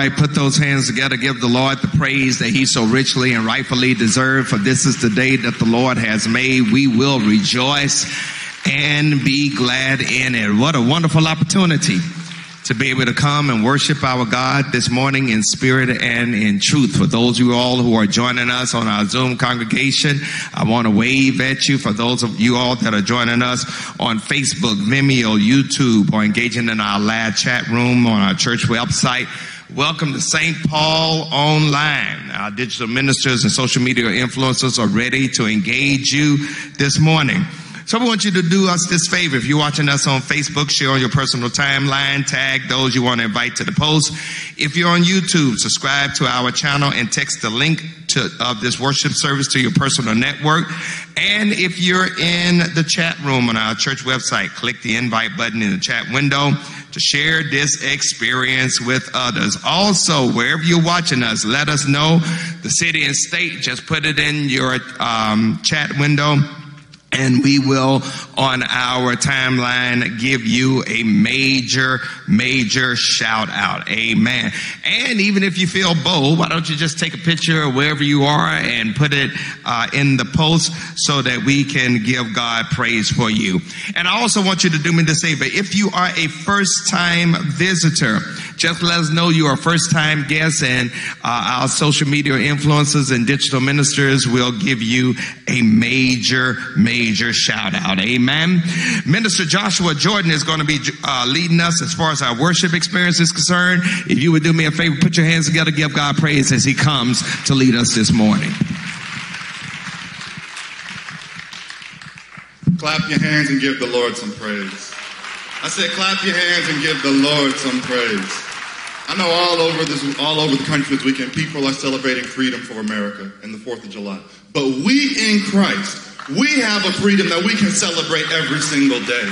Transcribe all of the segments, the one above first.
Right, put those hands together. Give the Lord the praise that he so richly and rightfully deserved. For this is the day that the Lord has made. We will rejoice and be glad in it. What a wonderful opportunity to be able to come and worship our God this morning in spirit and in truth. For those of you all who are joining us on our Zoom congregation, I want to wave at you. For those of you all that are joining us on Facebook, Vimeo, YouTube, or engaging in our live chat room on our church website, Welcome to St. Paul Online. Our digital ministers and social media influencers are ready to engage you this morning. So we want you to do us this favor. If you're watching us on Facebook, share on your personal timeline, tag those you want to invite to the post. If you're on YouTube, subscribe to our channel and text the link to, of this worship service to your personal network. And if you're in the chat room on our church website, click the invite button in the chat window to share this experience with others. Also, wherever you're watching us, let us know the city and state. Just put it in your um, chat window and we will on our timeline give you a major major shout out. Amen. And even if you feel bold why don't you just take a picture of wherever you are and put it uh, in the post so that we can give god praise for you. And i also want you to do me this favor. If you are a first time visitor just let us know you are first time guest and uh, our social media influencers and digital ministers will give you a major major major shout out. Amen. Minister Joshua Jordan is going to be uh, leading us as far as our worship experience is concerned. If you would do me a favor, put your hands together, give God praise as he comes to lead us this morning. Clap your hands and give the Lord some praise. I said, clap your hands and give the Lord some praise. I know all over this, all over the country this weekend, people are celebrating freedom for America and the Fourth of July. But we in Christ we have a freedom that we can celebrate every single day.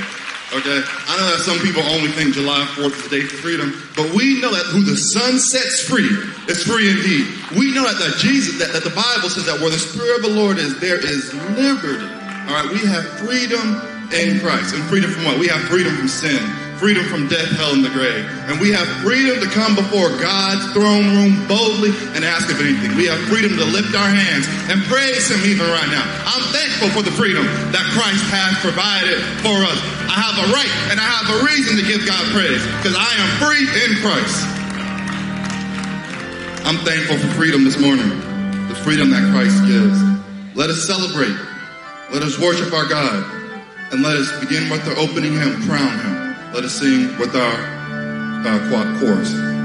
Okay? I know that some people only think July 4th is the day for freedom, but we know that who the Son sets free is free indeed. We know that, that Jesus, that, that the Bible says that where the Spirit of the Lord is, there is liberty. All right? We have freedom in Christ. And freedom from what? We have freedom from sin freedom from death, hell, and the grave. And we have freedom to come before God's throne room boldly and ask of anything. We have freedom to lift our hands and praise Him even right now. I'm thankful for the freedom that Christ has provided for us. I have a right and I have a reason to give God praise because I am free in Christ. I'm thankful for freedom this morning, the freedom that Christ gives. Let us celebrate. Let us worship our God. And let us begin with the opening hymn, Crown Him. Let us sing with our uh, chorus.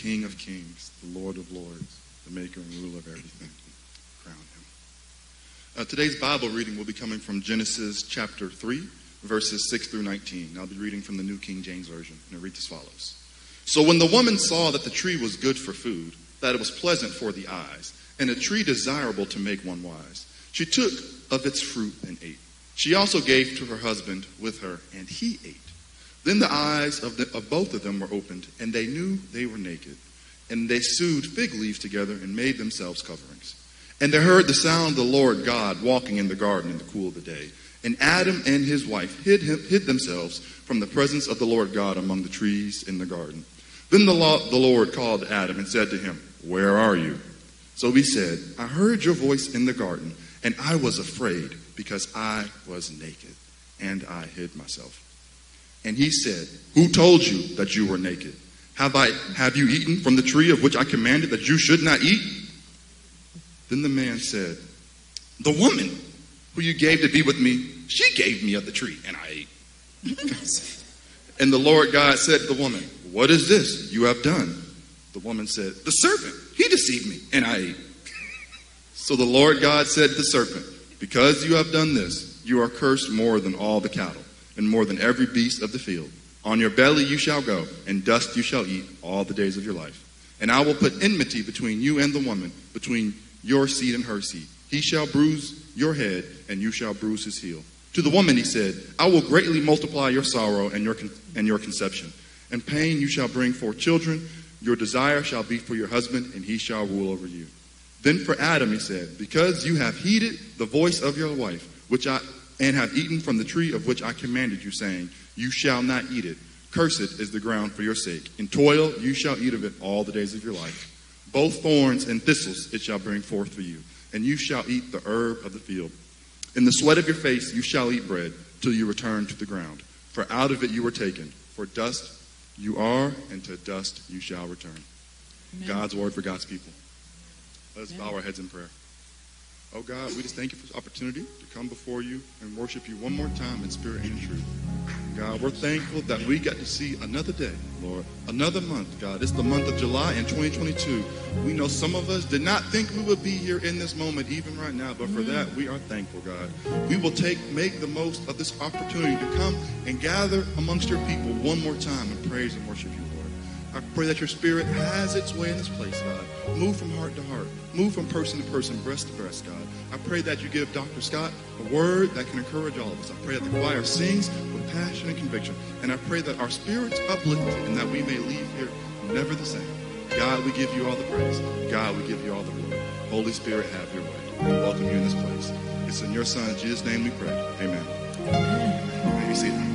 King of Kings, the Lord of Lords, the maker and ruler of everything. Crown him. Uh, today's Bible reading will be coming from Genesis chapter 3, verses 6 through 19. I'll be reading from the New King James Version, and it reads as follows. So when the woman saw that the tree was good for food, that it was pleasant for the eyes, and a tree desirable to make one wise, she took of its fruit and ate. She also gave to her husband with her, and he ate. Then the eyes of, the, of both of them were opened, and they knew they were naked. And they sewed fig leaves together and made themselves coverings. And they heard the sound of the Lord God walking in the garden in the cool of the day. And Adam and his wife hid, him, hid themselves from the presence of the Lord God among the trees in the garden. Then the, law, the Lord called Adam and said to him, Where are you? So he said, I heard your voice in the garden, and I was afraid because I was naked, and I hid myself. And he said, Who told you that you were naked? Have I have you eaten from the tree of which I commanded that you should not eat? Then the man said, The woman who you gave to be with me, she gave me of the tree, and I ate. and the Lord God said to the woman, What is this you have done? The woman said, The serpent, he deceived me, and I ate. So the Lord God said to the serpent, Because you have done this, you are cursed more than all the cattle, and more than every beast of the field. On your belly you shall go, and dust you shall eat all the days of your life. And I will put enmity between you and the woman, between your seed and her seed. He shall bruise your head, and you shall bruise his heel. To the woman he said, I will greatly multiply your sorrow and your, con- and your conception. And pain you shall bring forth children. Your desire shall be for your husband, and he shall rule over you. Then for Adam he said, Because you have heeded the voice of your wife, which I and have eaten from the tree of which I commanded you, saying, You shall not eat it. Cursed is the ground for your sake. In toil you shall eat of it all the days of your life. Both thorns and thistles it shall bring forth for you, and you shall eat the herb of the field. In the sweat of your face you shall eat bread till you return to the ground. For out of it you were taken. For dust you are, and to dust you shall return. God's word for God's people. Let us bow our heads in prayer. Oh God, we just thank you for this opportunity to come before you and worship you one more time in spirit and truth. God, we're thankful that we got to see another day, Lord, another month, God. It's the month of July in 2022. We know some of us did not think we would be here in this moment, even right now, but for that, we are thankful, God. We will take, make the most of this opportunity to come and gather amongst your people one more time and praise and worship you. I pray that your spirit has its way in this place, God. Move from heart to heart. Move from person to person, breast to breast, God. I pray that you give Dr. Scott a word that can encourage all of us. I pray that the choir sings with passion and conviction. And I pray that our spirits uplift and that we may leave here never the same. God, we give you all the praise. God, we give you all the glory. Holy Spirit, have your way. We welcome you in this place. It's in your Son, Jesus' name we pray. Amen. May you see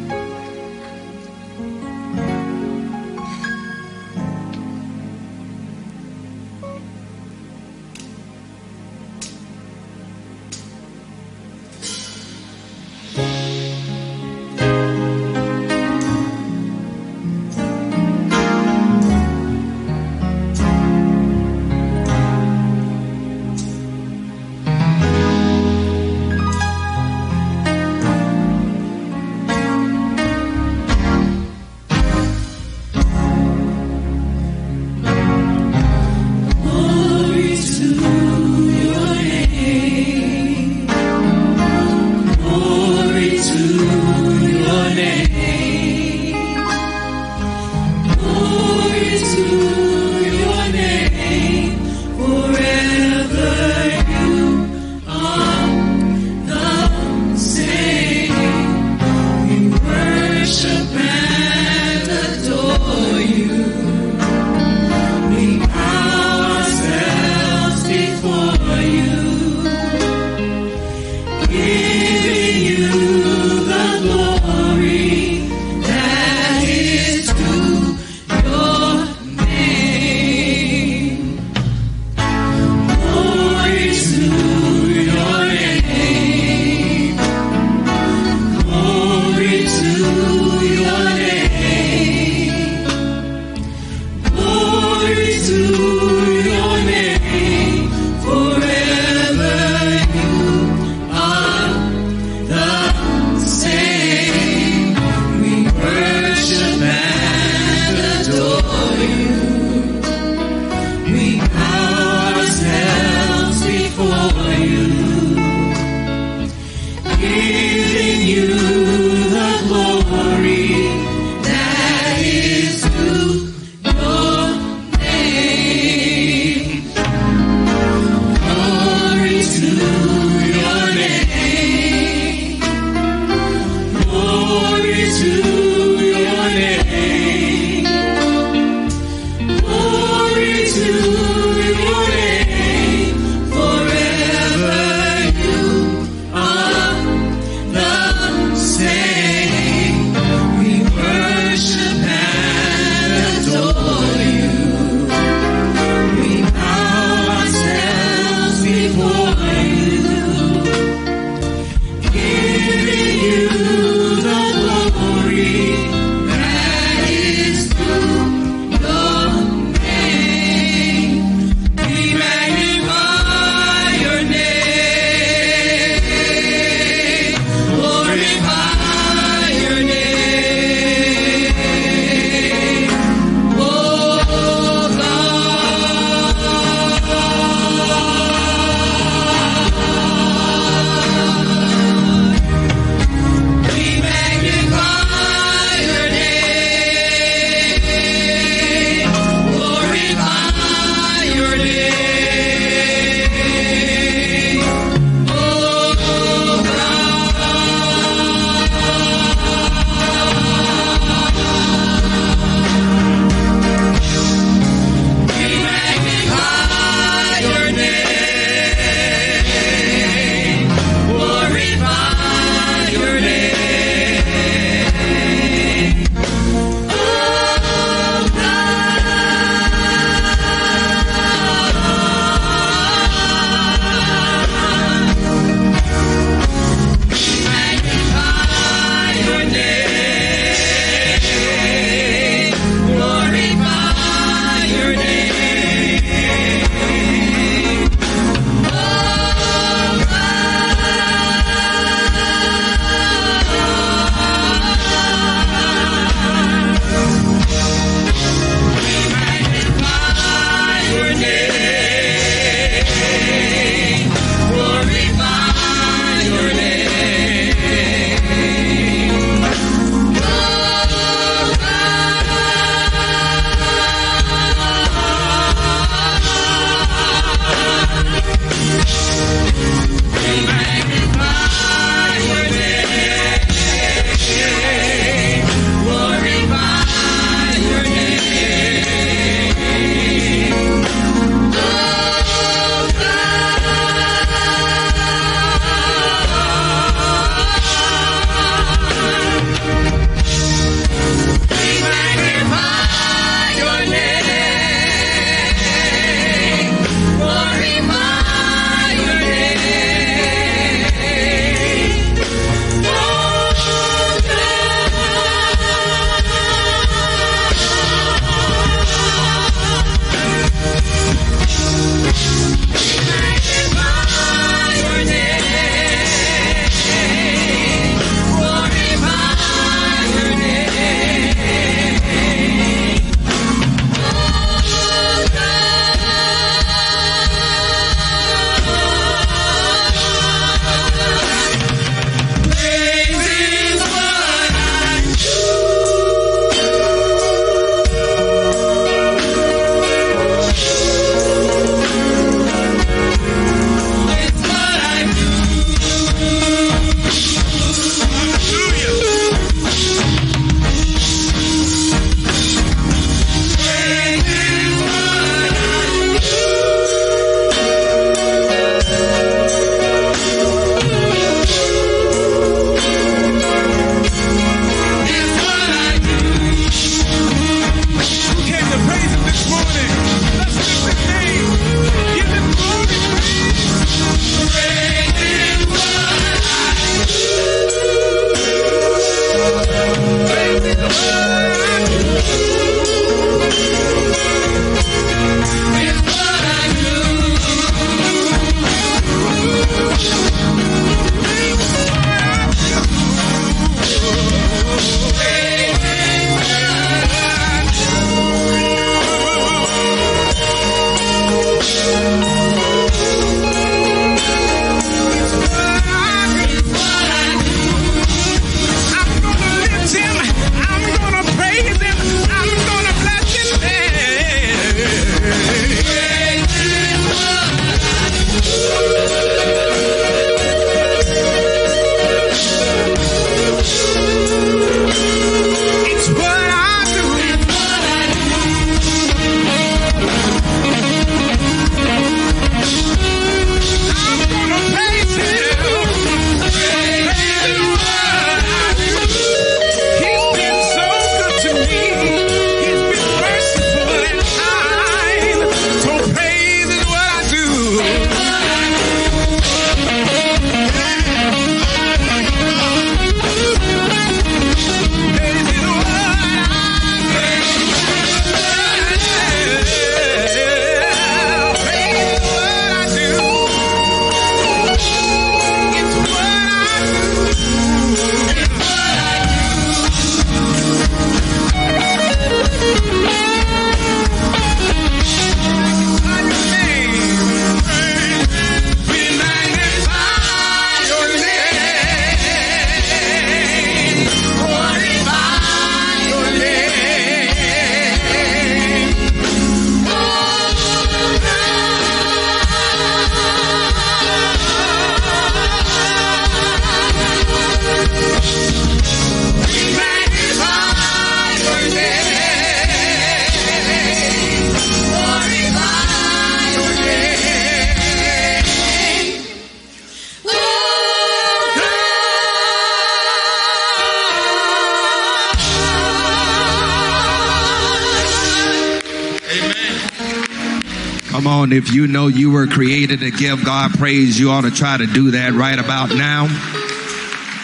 if you know you were created to give God praise, you ought to try to do that right about now.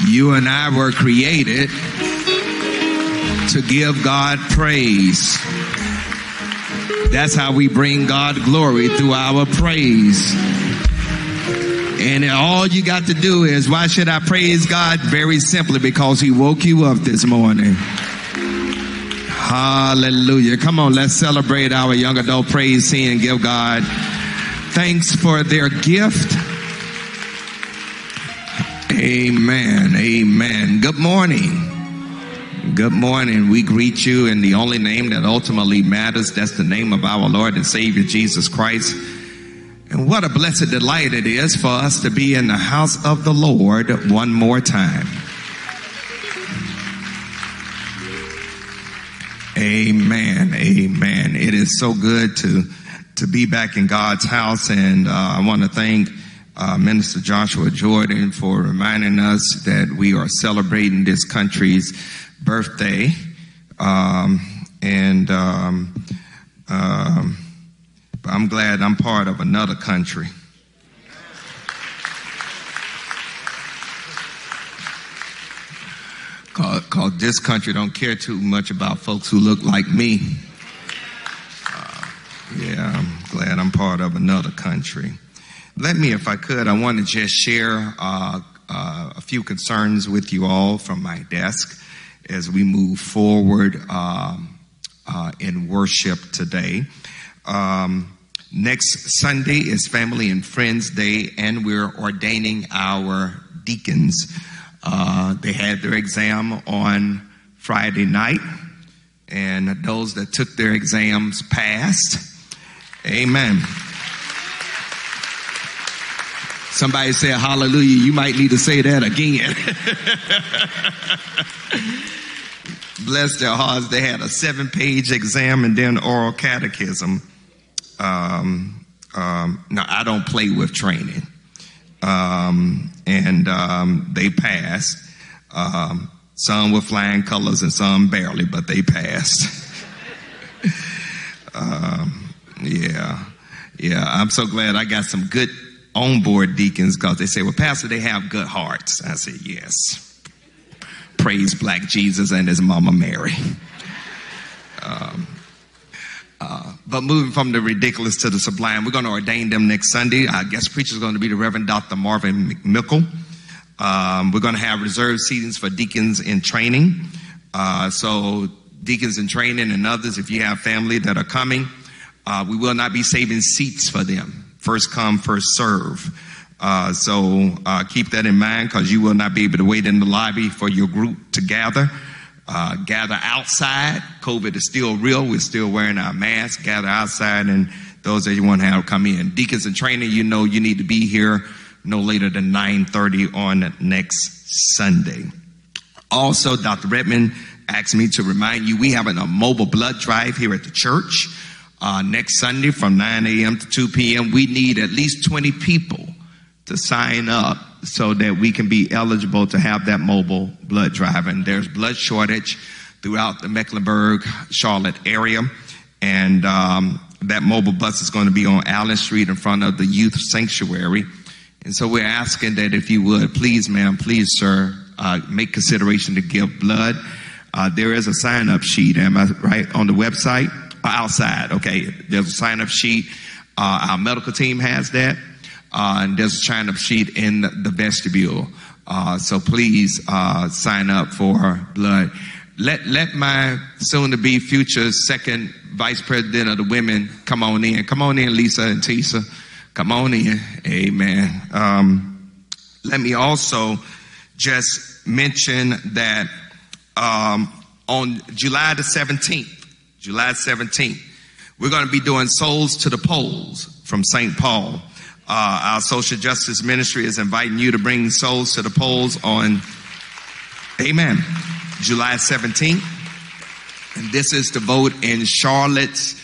You and I were created to give God praise. That's how we bring God glory through our praise. And all you got to do is, why should I praise God? Very simply, because He woke you up this morning. Hallelujah. Come on, let's celebrate our young adult praise scene and give God thanks for their gift. Amen. Amen. Good morning. Good morning. We greet you in the only name that ultimately matters. That's the name of our Lord and Savior Jesus Christ. And what a blessed delight it is for us to be in the house of the Lord one more time. Amen. Amen. It is so good to to be back in God's house, and uh, I want to thank uh, Minister Joshua Jordan for reminding us that we are celebrating this country's birthday, um, and um, um, I'm glad I'm part of another country. Called this country don't care too much about folks who look like me. Yeah, I'm glad I'm part of another country. Let me, if I could, I want to just share uh, uh, a few concerns with you all from my desk as we move forward um, uh, in worship today. Um, next Sunday is Family and Friends Day, and we're ordaining our deacons. Uh, they had their exam on Friday night, and those that took their exams passed. Amen. Somebody said hallelujah. You might need to say that again. Bless their hearts. They had a seven page exam and then oral catechism. Um, um, now, I don't play with training um, and um, they passed. Um, some with flying colors and some barely, but they passed. Yeah, yeah. I'm so glad I got some good on-board deacons because they say, "Well, Pastor, they have good hearts." I said, "Yes." Praise Black Jesus and His Mama Mary. Um, uh, but moving from the ridiculous to the sublime, we're going to ordain them next Sunday. Our guest preacher is going to be the Reverend Dr. Marvin McMickle. Um, we're going to have reserved seatings for deacons in training. Uh, so, deacons in training and others, if you have family that are coming, uh, we will not be saving seats for them. First come, first serve. Uh, so uh, keep that in mind because you will not be able to wait in the lobby for your group to gather uh, gather outside. COVID is still real. We're still wearing our masks. Gather outside, and those that you want to have come in. Deacons and training, you know, you need to be here no later than 9:30 on next Sunday. Also, Dr. Redmond asked me to remind you we have a mobile blood drive here at the church uh, next Sunday from 9 a.m. to 2 p.m. We need at least 20 people to sign up so that we can be eligible to have that mobile blood drive. And there's blood shortage throughout the Mecklenburg, Charlotte area. And um, that mobile bus is going to be on Allen Street in front of the youth sanctuary. And so we're asking that if you would, please, ma'am, please, sir, uh, make consideration to give blood. Uh, there is a sign up sheet, am I right, on the website? Outside, okay. There's a sign up sheet. Uh, our medical team has that. Uh, and there's a sign up sheet in the vestibule. Uh, so please uh, sign up for blood. Let let my soon to be future second vice president of the women come on in. Come on in, Lisa and Tisa. Come on in. Amen. Um, let me also just mention that um, on July the 17th, July 17th, we're going to be doing Souls to the Polls from St. Paul. Uh, our social justice ministry is inviting you to bring souls to the polls on, amen, July 17th. And this is to vote in Charlotte's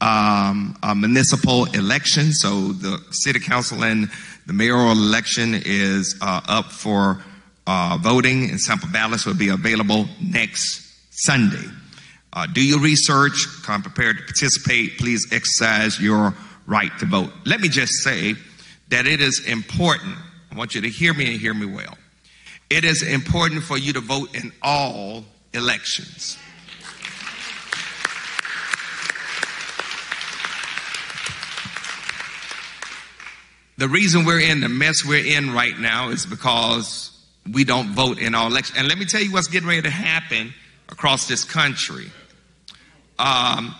um, municipal election. So the city council and the mayoral election is uh, up for uh, voting, and sample ballots will be available next Sunday. Uh, do your research, come prepared to participate. Please exercise your right to vote. Let me just say that it is important. I want you to hear me and hear me well. It is important for you to vote in all elections. The reason we're in the mess we're in right now is because we don't vote in all elections. And let me tell you what's getting ready to happen across this country. Um,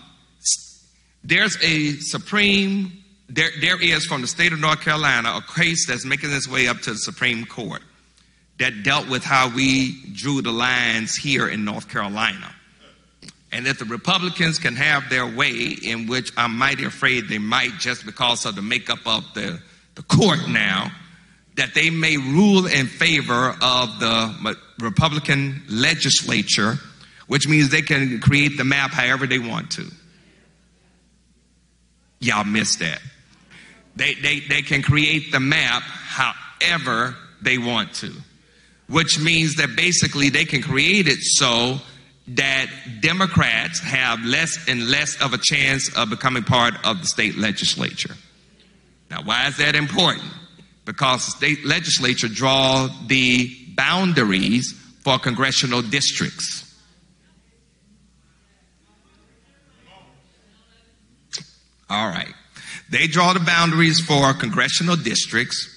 there's a Supreme, there, there is from the state of North Carolina a case that's making its way up to the Supreme Court that dealt with how we drew the lines here in North Carolina. And if the Republicans can have their way, in which I'm mighty afraid they might just because of the makeup of the the court now that they may rule in favor of the Republican legislature, which means they can create the map however they want to. Y'all missed that. They, they, they can create the map however they want to, which means that basically they can create it so that Democrats have less and less of a chance of becoming part of the state legislature. Now, why is that important? Because the state legislature draw the boundaries for congressional districts. All right. They draw the boundaries for congressional districts.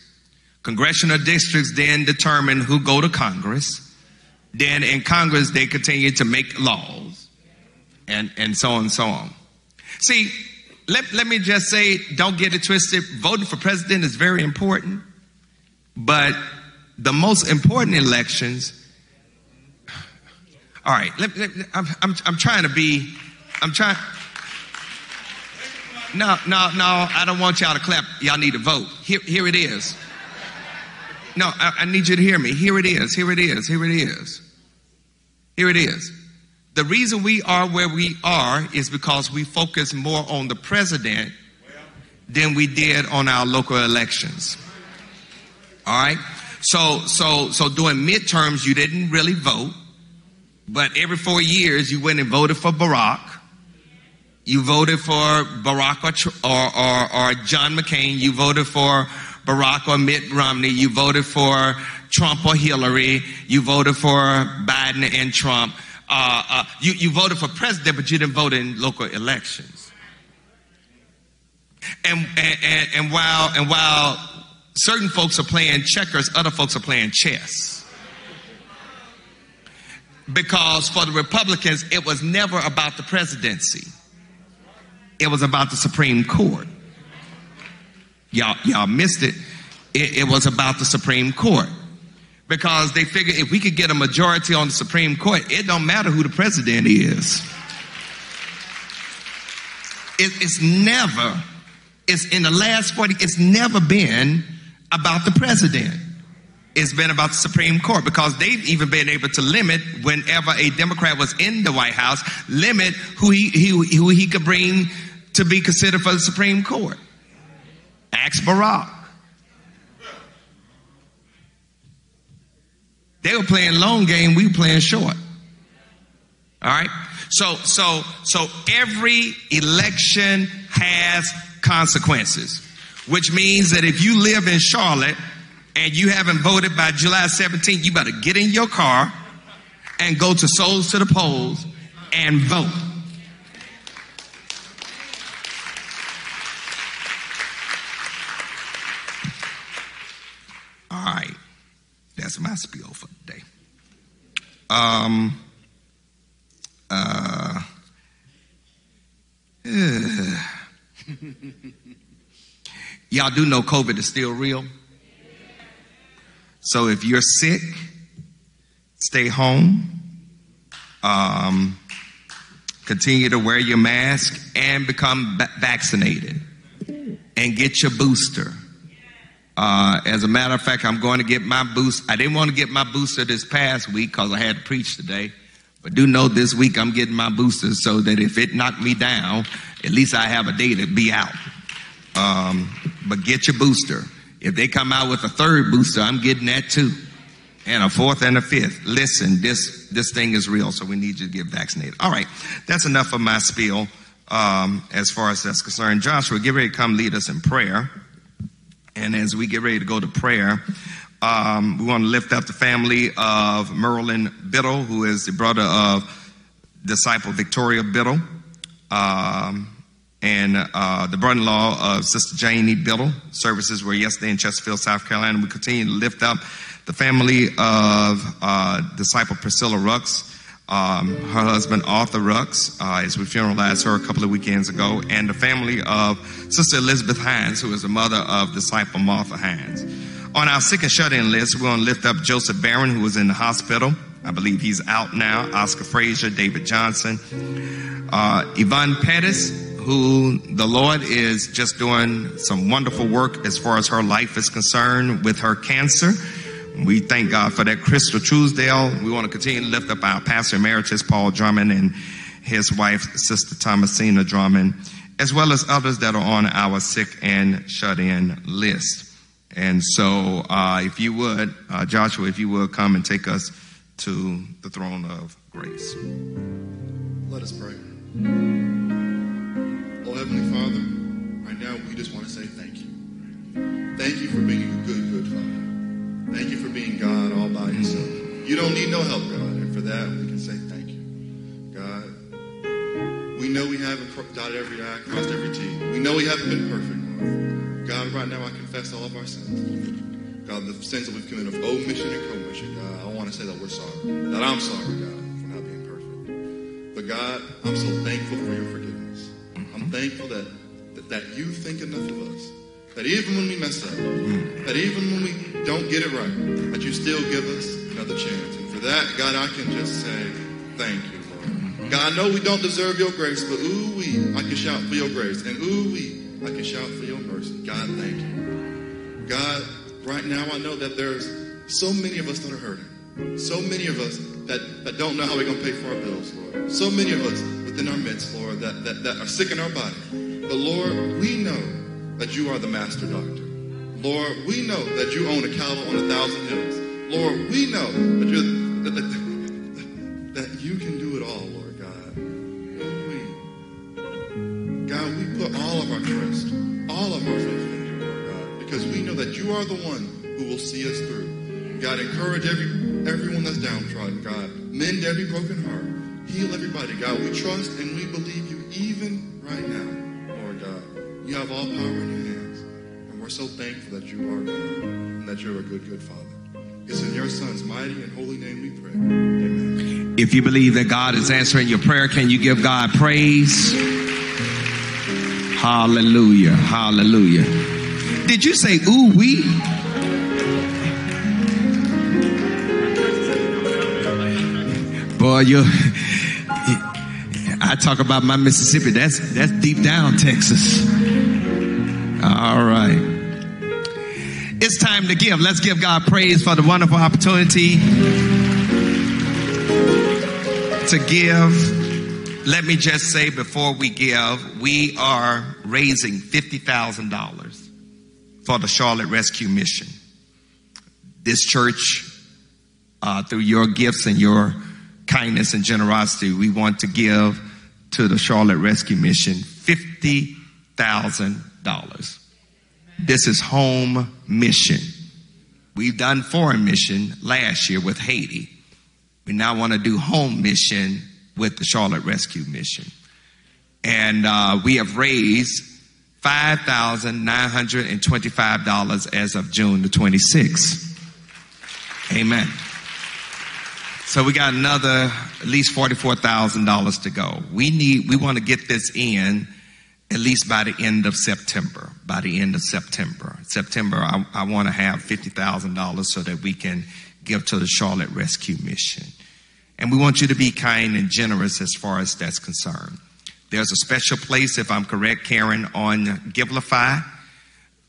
Congressional districts then determine who go to Congress. Then in Congress, they continue to make laws and, and so on and so on. See, let, let me just say, don't get it twisted. Voting for president is very important, but the most important elections. All right, let, let, I'm, I'm, I'm trying to be, I'm trying. No, no, no, I don't want y'all to clap. Y'all need to vote. Here, here it is. No, I, I need you to hear me. Here it is. Here it is. Here it is. Here it is. The reason we are where we are is because we focus more on the president than we did on our local elections. All right? So so so during midterms you didn't really vote, but every 4 years you went and voted for Barack. You voted for Barack or, or, or, John McCain. You voted for Barack or Mitt Romney. You voted for Trump or Hillary. You voted for Biden and Trump uh, uh, you, you voted for president, but you didn't vote in local elections. And, and, and, while, and while certain folks are playing checkers, other folks are playing chess. Because for the Republicans, it was never about the presidency. It was about the Supreme Court. Y'all, y'all missed it. it. It was about the Supreme Court because they figure if we could get a majority on the Supreme Court, it don't matter who the president is. It, it's never, it's in the last 40, it's never been about the president. It's been about the Supreme Court because they've even been able to limit whenever a Democrat was in the White House, limit who he, he who he could bring to be considered for the Supreme Court. Ask Barack. They were playing long game, we were playing short. All right? So so so every election has consequences, which means that if you live in Charlotte and you haven't voted by July 17th, you better get in your car and go to Souls to the Polls and vote. Right. That's my spiel for today. Um, uh, Y'all do know COVID is still real. So if you're sick, stay home. Um, continue to wear your mask and become vaccinated and get your booster. Uh, as a matter of fact, I'm going to get my boost. I didn't want to get my booster this past week because I had to preach today. But do know this week I'm getting my booster so that if it knocked me down, at least I have a day to be out. Um, but get your booster. If they come out with a third booster, I'm getting that too. And a fourth and a fifth. Listen, this, this thing is real, so we need you to get vaccinated. All right, that's enough of my spiel. um, as far as that's concerned. Joshua, get ready to come lead us in prayer. And as we get ready to go to prayer, um, we want to lift up the family of Merlin Biddle, who is the brother of disciple Victoria Biddle, um, and uh, the brother-in-law of Sister Janie Biddle. Services were yesterday in Chesterfield, South Carolina. We continue to lift up the family of uh, disciple Priscilla Rux, um, her husband Arthur Rux, uh, as we funeralized her a couple of weekends ago, and the family of Sister Elizabeth Hines, who is the mother of disciple Martha Hines. On our sick and shut-in list, we're going to lift up Joseph Barron, who was in the hospital. I believe he's out now. Oscar Frazier, David Johnson, uh, Yvonne Pettis, who the Lord is just doing some wonderful work as far as her life is concerned with her cancer. We thank God for that. Crystal Truesdale. We want to continue to lift up our pastor emeritus, Paul Drummond, and his wife, Sister Thomasina Drummond, as well as others that are on our sick and shut in list. And so, uh, if you would, uh, Joshua, if you would come and take us to the throne of grace. Let us pray. Oh, Heavenly Father, right now we just want to say thank you. Thank you for being a good, good Father. Thank you for being God all by yourself. You don't need no help, God, and for that we can say thank you. God, we know we haven't dotted every I, crossed every T. We know we haven't been perfect, Lord. God, right now I confess all of our sins. God, the sins that we've committed of omission and commission, God, I want to say that we're sorry. That I'm sorry, God, for not being perfect. But God, I'm so thankful for your forgiveness. I'm thankful that, that, that you think enough of us. That even when we mess up, hmm. that even when we don't get it right, that you still give us another chance. And for that, God, I can just say thank you, Lord. Hmm. God, I know we don't deserve your grace, but ooh wee, I can shout for your grace. And ooh wee, I can shout for your mercy. God, thank you. God, right now I know that there's so many of us that are hurting. So many of us that, that don't know how we're going to pay for our bills, Lord. So many of us within our midst, Lord, that, that, that are sick in our body. But Lord, we know that you are the master doctor. Lord, we know that you own a cattle on a thousand hills. Lord, we know that you're that, that, that you can do it all, Lord God. We, God, we put all of our trust, all of our faith in you, Lord God, because we know that you are the one who will see us through. God, encourage every everyone that's downtrodden, God. Mend every broken heart. Heal everybody, God. We trust and we believe you even right now, Lord God. You have all power in your hands. And we're so thankful that you are God and that you're a good, good Father. It's in your Son's mighty and holy name we pray. Amen. If you believe that God is answering your prayer, can you give God praise? Hallelujah. Hallelujah. Did you say ooh we? Boy, you I talk about my Mississippi. That's that's deep down Texas. All right. It's time to give. Let's give God praise for the wonderful opportunity to give. Let me just say before we give, we are raising $50,000 for the Charlotte Rescue Mission. This church, uh, through your gifts and your kindness and generosity, we want to give to the Charlotte Rescue Mission $50,000. This is home mission. We've done foreign mission last year with Haiti. We now want to do home mission with the Charlotte Rescue Mission. And uh, we have raised $5,925 as of June the 26th. Amen. So we got another at least $44,000 to go. We need, we want to get this in at least by the end of September. By the end of September. September, I, I want to have $50,000 so that we can give to the Charlotte Rescue Mission. And we want you to be kind and generous as far as that's concerned. There's a special place, if I'm correct, Karen, on Givelify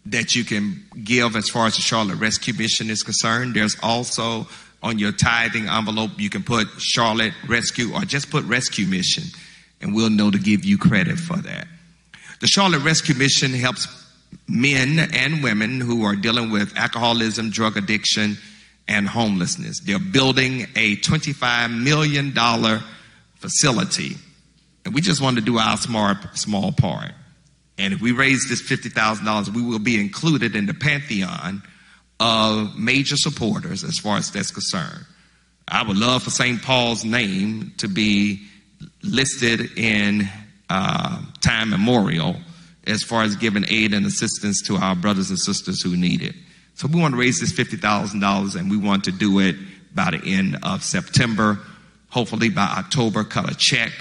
that you can give as far as the Charlotte Rescue Mission is concerned. There's also on your tithing envelope, you can put Charlotte Rescue or just put Rescue Mission, and we'll know to give you credit for that. The Charlotte Rescue Mission helps men and women who are dealing with alcoholism, drug addiction, and homelessness. They're building a $25 million facility And we just want to do our small, small part. And if we raise this $50,000, we will be included in the pantheon of major supporters as far as that's concerned. I would love for St. Paul's name to be listed in uh, time memorial as far as giving aid and assistance to our brothers and sisters who need it. So we want to raise this $50,000 and we want to do it by the end of September. Hopefully by October, cut a check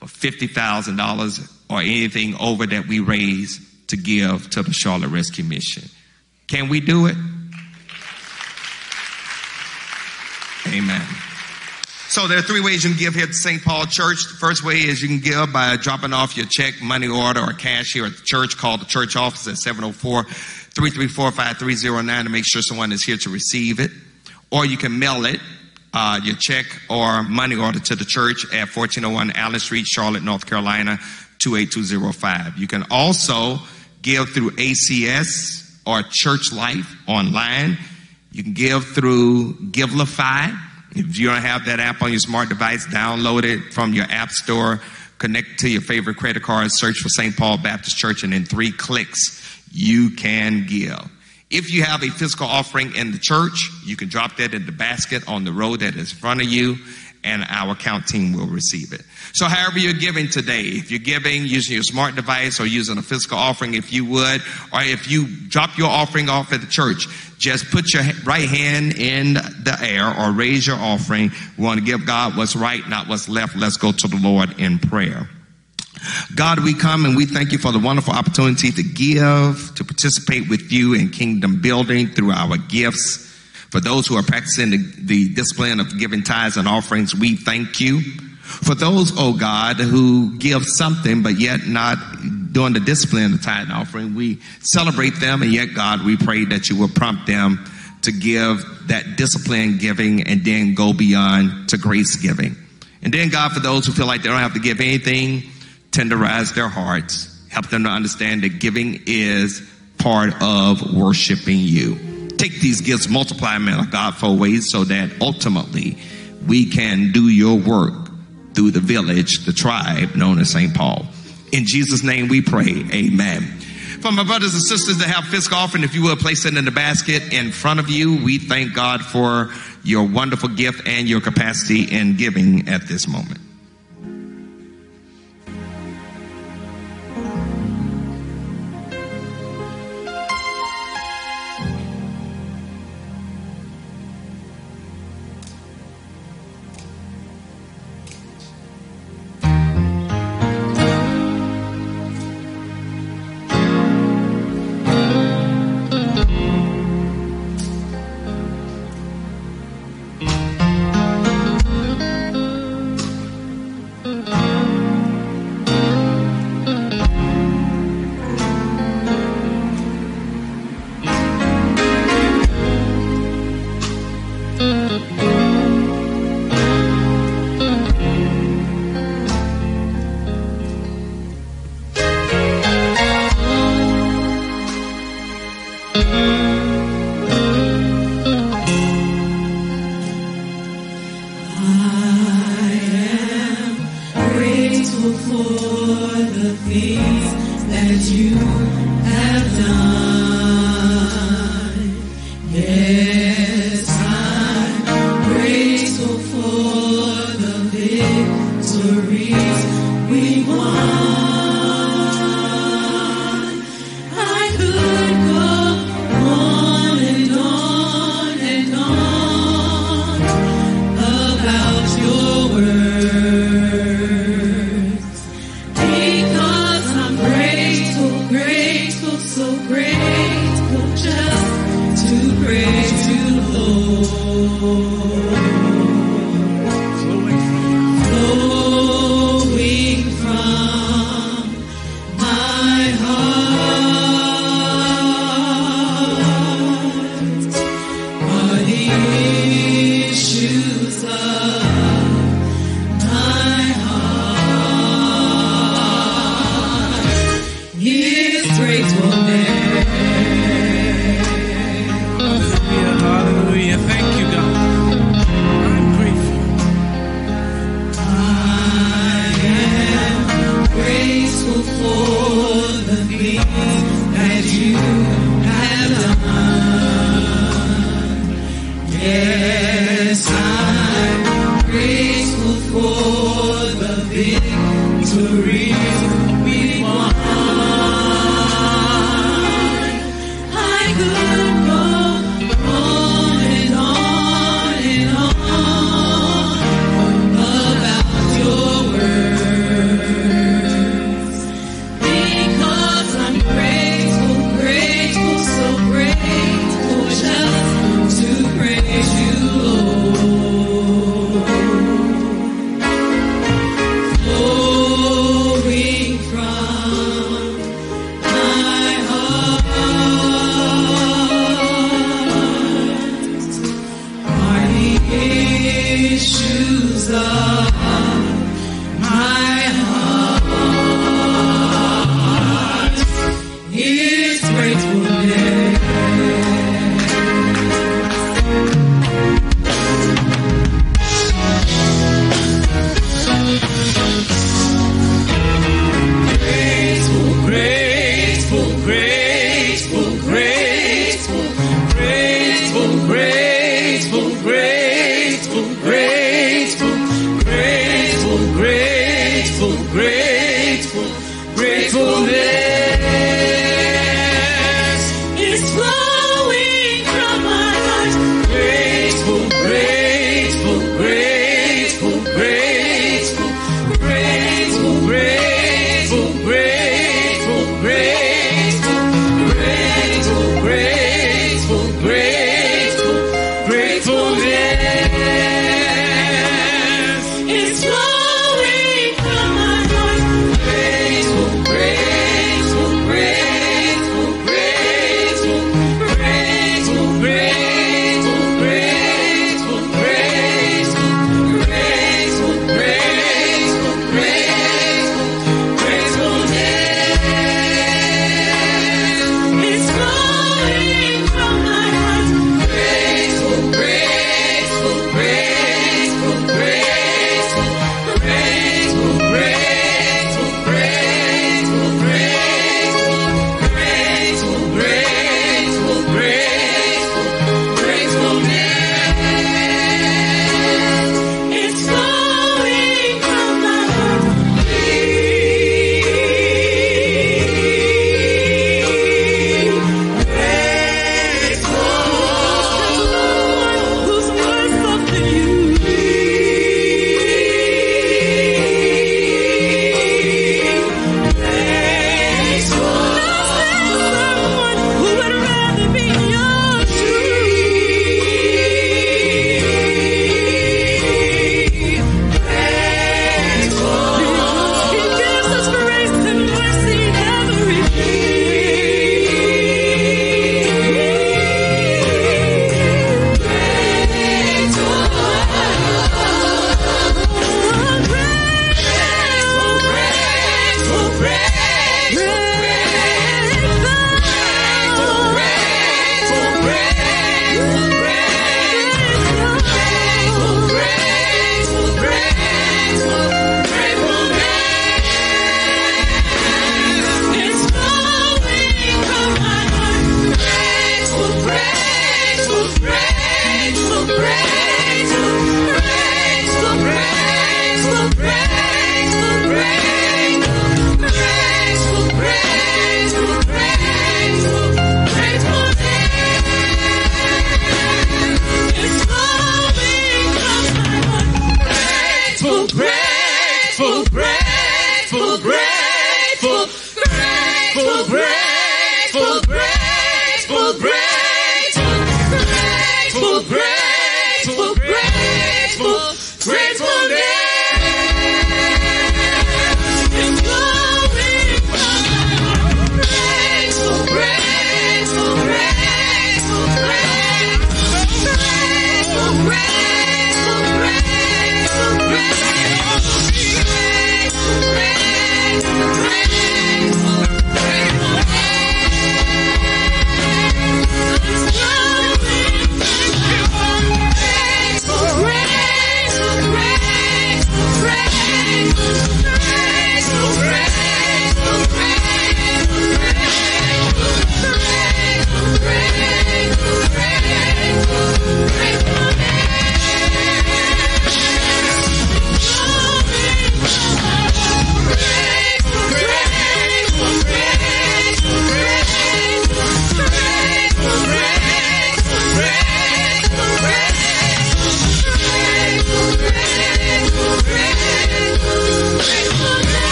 for $50,000 or anything over that we raise to give to the Charlotte Rescue Mission. Can we do it? Amen. So there are three ways you can give here at St. Paul Church. The first way is you can give by dropping off your check, money order, or cash here at the church. Call the church office at 704 334 5309 to make sure someone is here to receive it. Or you can mail it, uh, your check or money order to the church at 1401 Allen Street, Charlotte, North Carolina, 28205. You can also give through ACS or Church Life online. You can give through Givelify. If you don't have that app on your smart device, download it from your app store, connect to your favorite credit card, search for St. Paul Baptist Church, and in three clicks, you can give. If you have a physical offering in the church, you can drop that in the basket on the road that is in front of you, and our account team will receive it. So, however you're giving today, if you're giving using your smart device or using a physical offering, if you would, or if you drop your offering off at the church, just put your right hand in the air or raise your offering. We want to give God what's right, not what's left. Let's go to the Lord in prayer. God, we come and we thank you for the wonderful opportunity to give, to participate with you in kingdom building through our gifts. For those who are practicing the, the discipline of giving tithes and offerings, we thank you. For those, oh God, who give something but yet not doing the discipline of tithe and offering, we celebrate them and yet, God, we pray that you will prompt them to give that discipline giving and then go beyond to grace giving. And then, God, for those who feel like they don't have to give anything, tenderize their hearts, help them to understand that giving is part of worshiping you. Take these gifts, multiply them in a Godful ways so that ultimately we can do your work through the village, the tribe known as St. Paul. In Jesus' name we pray, amen. For my brothers and sisters that have physical offering, if you will place it in the basket in front of you, we thank God for your wonderful gift and your capacity in giving at this moment.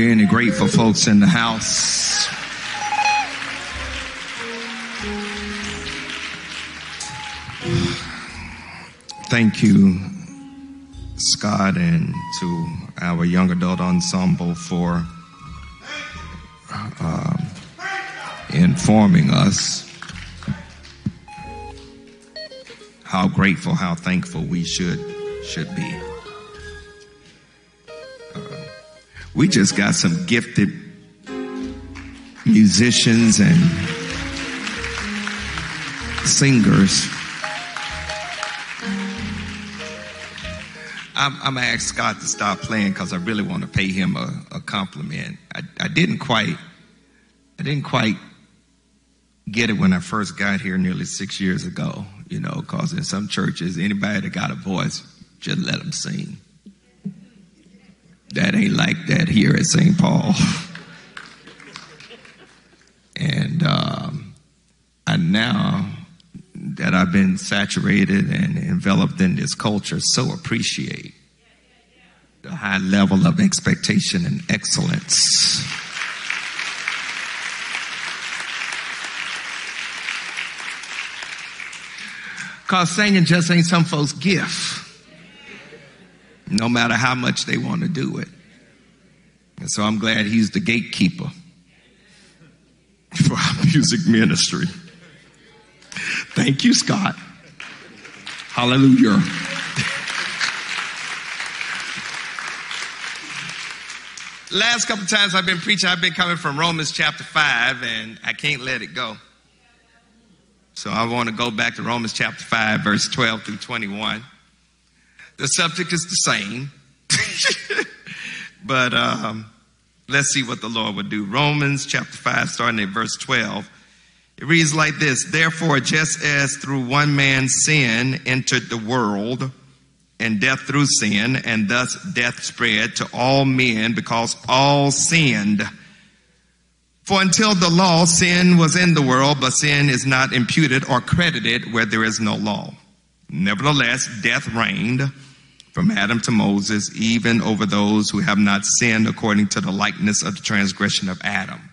There any grateful folks in the house? Thank you, Scott, and to our young adult ensemble for um, informing us how grateful, how thankful we should should be. We just got some gifted musicians and singers. I'm, I'm gonna ask Scott to stop playing because I really want to pay him a, a compliment. I, I didn't quite, I didn't quite get it when I first got here nearly six years ago. You know, because in some churches, anybody that got a voice, just let them sing. That ain't like that here at St. Paul. and um, and now that I've been saturated and enveloped in this culture, so appreciate the high level of expectation and excellence. Because singing just ain't some folks' gift no matter how much they want to do it. And so I'm glad he's the gatekeeper for our music ministry. Thank you, Scott. Hallelujah. Last couple times I've been preaching, I've been coming from Romans chapter 5, and I can't let it go. So I want to go back to Romans chapter 5, verse 12 through 21. The subject is the same, but um, let's see what the Lord would do. Romans chapter 5, starting at verse 12. It reads like this Therefore, just as through one man's sin entered the world, and death through sin, and thus death spread to all men because all sinned. For until the law, sin was in the world, but sin is not imputed or credited where there is no law. Nevertheless, death reigned from Adam to Moses, even over those who have not sinned according to the likeness of the transgression of Adam,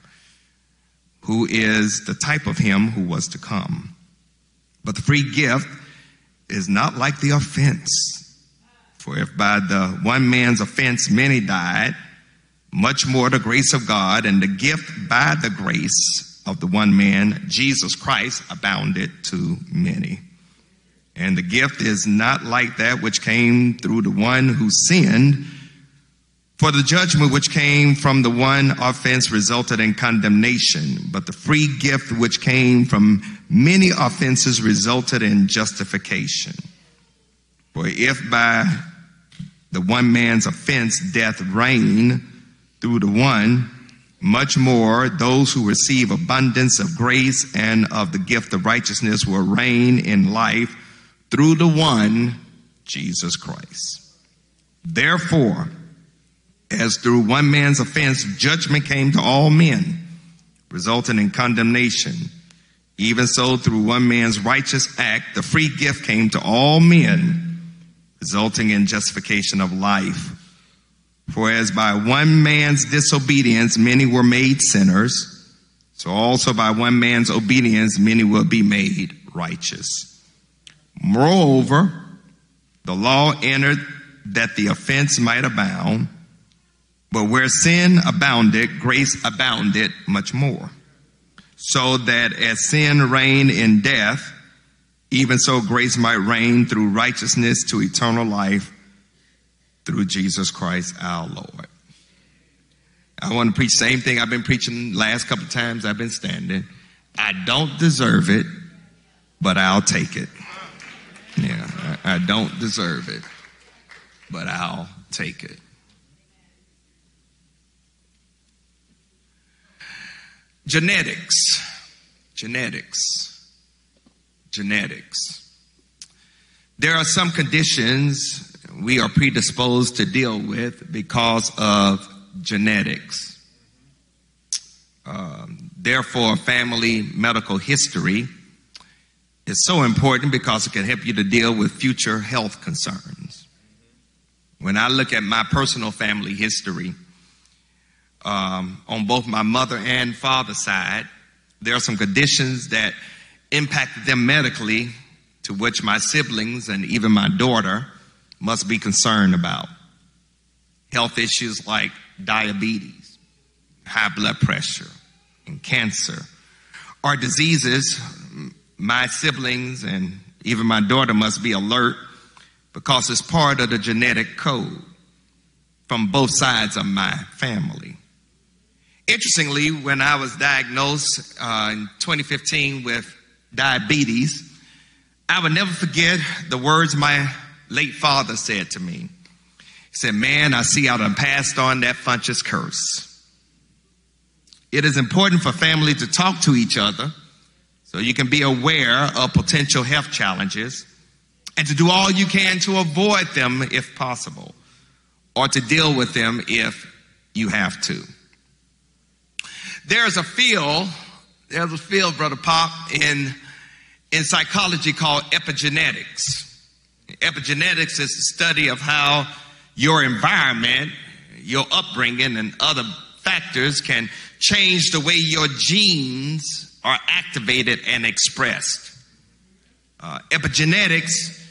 who is the type of him who was to come. But the free gift is not like the offense. For if by the one man's offense many died, much more the grace of God and the gift by the grace of the one man, Jesus Christ, abounded to many. And the gift is not like that which came through the one who sinned. For the judgment which came from the one offense resulted in condemnation, but the free gift which came from many offenses resulted in justification. For if by the one man's offense death reigned through the one, much more those who receive abundance of grace and of the gift of righteousness will reign in life through the one, Jesus Christ. Therefore, as through one man's offense judgment came to all men, resulting in condemnation, even so through one man's righteous act, the free gift came to all men, resulting in justification of life. For as by one man's disobedience many were made sinners, so also by one man's obedience many will be made righteous. Moreover, the law entered that the offense might abound, but where sin abounded, grace abounded much more. So that as sin reigned in death, even so grace might reign through righteousness to eternal life through Jesus Christ our Lord. I want to preach the same thing I've been preaching last couple times I've been standing. I don't deserve it, but I'll take it. Yeah, I, I don't deserve it, but I'll take it. Genetics. Genetics. Genetics. There are some conditions we are predisposed to deal with because of genetics. Um, therefore, family medical history is so important because it can help you to deal with future health concerns. When I look at my personal family history, um, on both my mother and father side, there are some conditions that impacted them medically to which my siblings and even my daughter must be concerned about. Health issues like diabetes, high blood pressure, and cancer are diseases my siblings and even my daughter must be alert because it's part of the genetic code from both sides of my family. Interestingly, when I was diagnosed uh, in 2015 with diabetes, I will never forget the words my late father said to me. He said, Man, I see I done passed on that Funchess curse. It is important for family to talk to each other so you can be aware of potential health challenges and to do all you can to avoid them if possible or to deal with them if you have to. There's a field, there's a field, Brother Pop, in, in psychology called epigenetics. Epigenetics is the study of how your environment, your upbringing, and other factors can change the way your genes are activated and expressed. Uh, epigenetics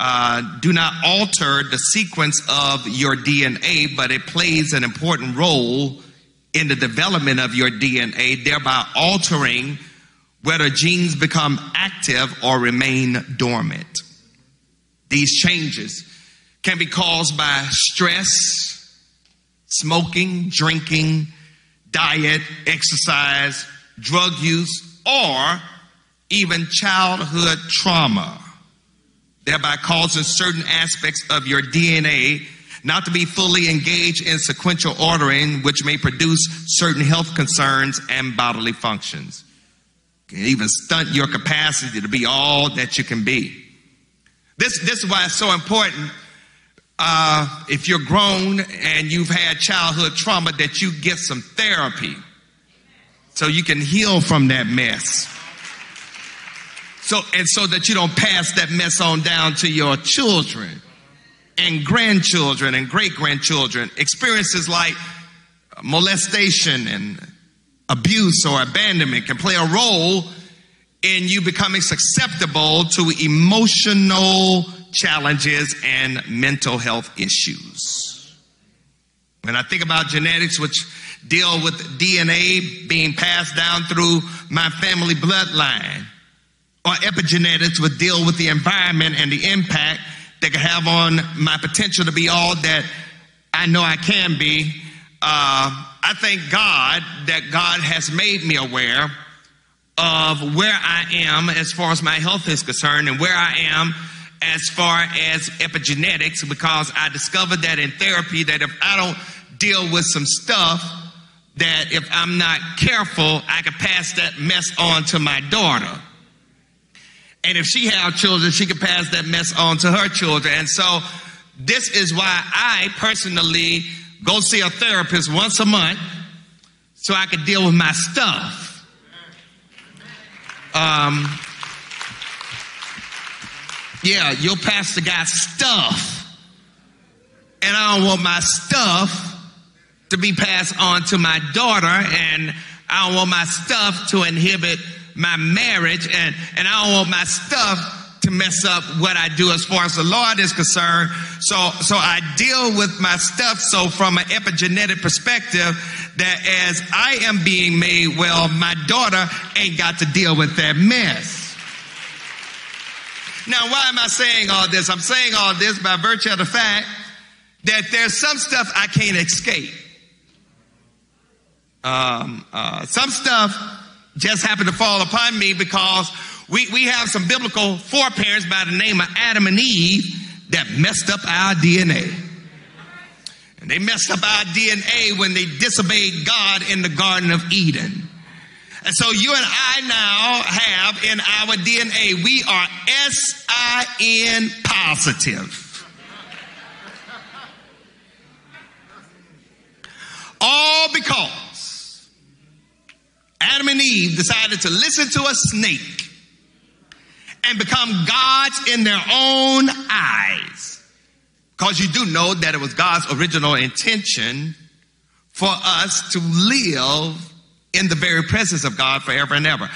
uh, do not alter the sequence of your DNA, but it plays an important role in the development of your DNA, thereby altering whether genes become active or remain dormant. These changes can be caused by stress, smoking, drinking, diet, exercise, drug use, or even childhood trauma, thereby causing certain aspects of your DNA not to be fully engaged in sequential ordering, which may produce certain health concerns and bodily functions. Can even stunt your capacity to be all that you can be. This, this is why it's so important uh, if you're grown and you've had childhood trauma that you get some therapy so you can heal from that mess. So, and so that you don't pass that mess on down to your children and grandchildren and great grandchildren. Experiences like molestation and abuse or abandonment can play a role in you becoming susceptible to emotional challenges and mental health issues. When I think about genetics, which deal with DNA being passed down through my family bloodline, or epigenetics would deal with the environment and the impact they can have on my potential to be all that I know I can be. Uh, I thank God that God has made me aware of where I am as far as my health is concerned and where I am as far as epigenetics because I discovered that in therapy that if I don't deal with some stuff that if I'm not careful, I could pass that mess on to my daughter. And if she have children, she could pass that mess on to her children. And so this is why I personally go see a therapist once a month so I could deal with my stuff. Um, yeah, your pastor got stuff. And I don't want my stuff to be passed on to my daughter, and I don't want my stuff to inhibit my marriage, and, and I don't want my stuff to mess up what I do as far as the Lord is concerned. So, so I deal with my stuff. So from an epigenetic perspective, that as I am being made well, my daughter ain't got to deal with that mess. Now, why am I saying all this? I'm saying all this by virtue of the fact that there's some stuff I can't escape. Um, uh, some stuff just happened to fall upon me because we, we have some biblical foreparents by the name of Adam and Eve that messed up our DNA. And they messed up our DNA when they disobeyed God in the Garden of Eden. And so you and I now have in our DNA, we are S-I-N positive. All because Adam and Eve decided to listen to a snake and become gods in their own eyes. Because you do know that it was God's original intention for us to live in the very presence of God forever and ever.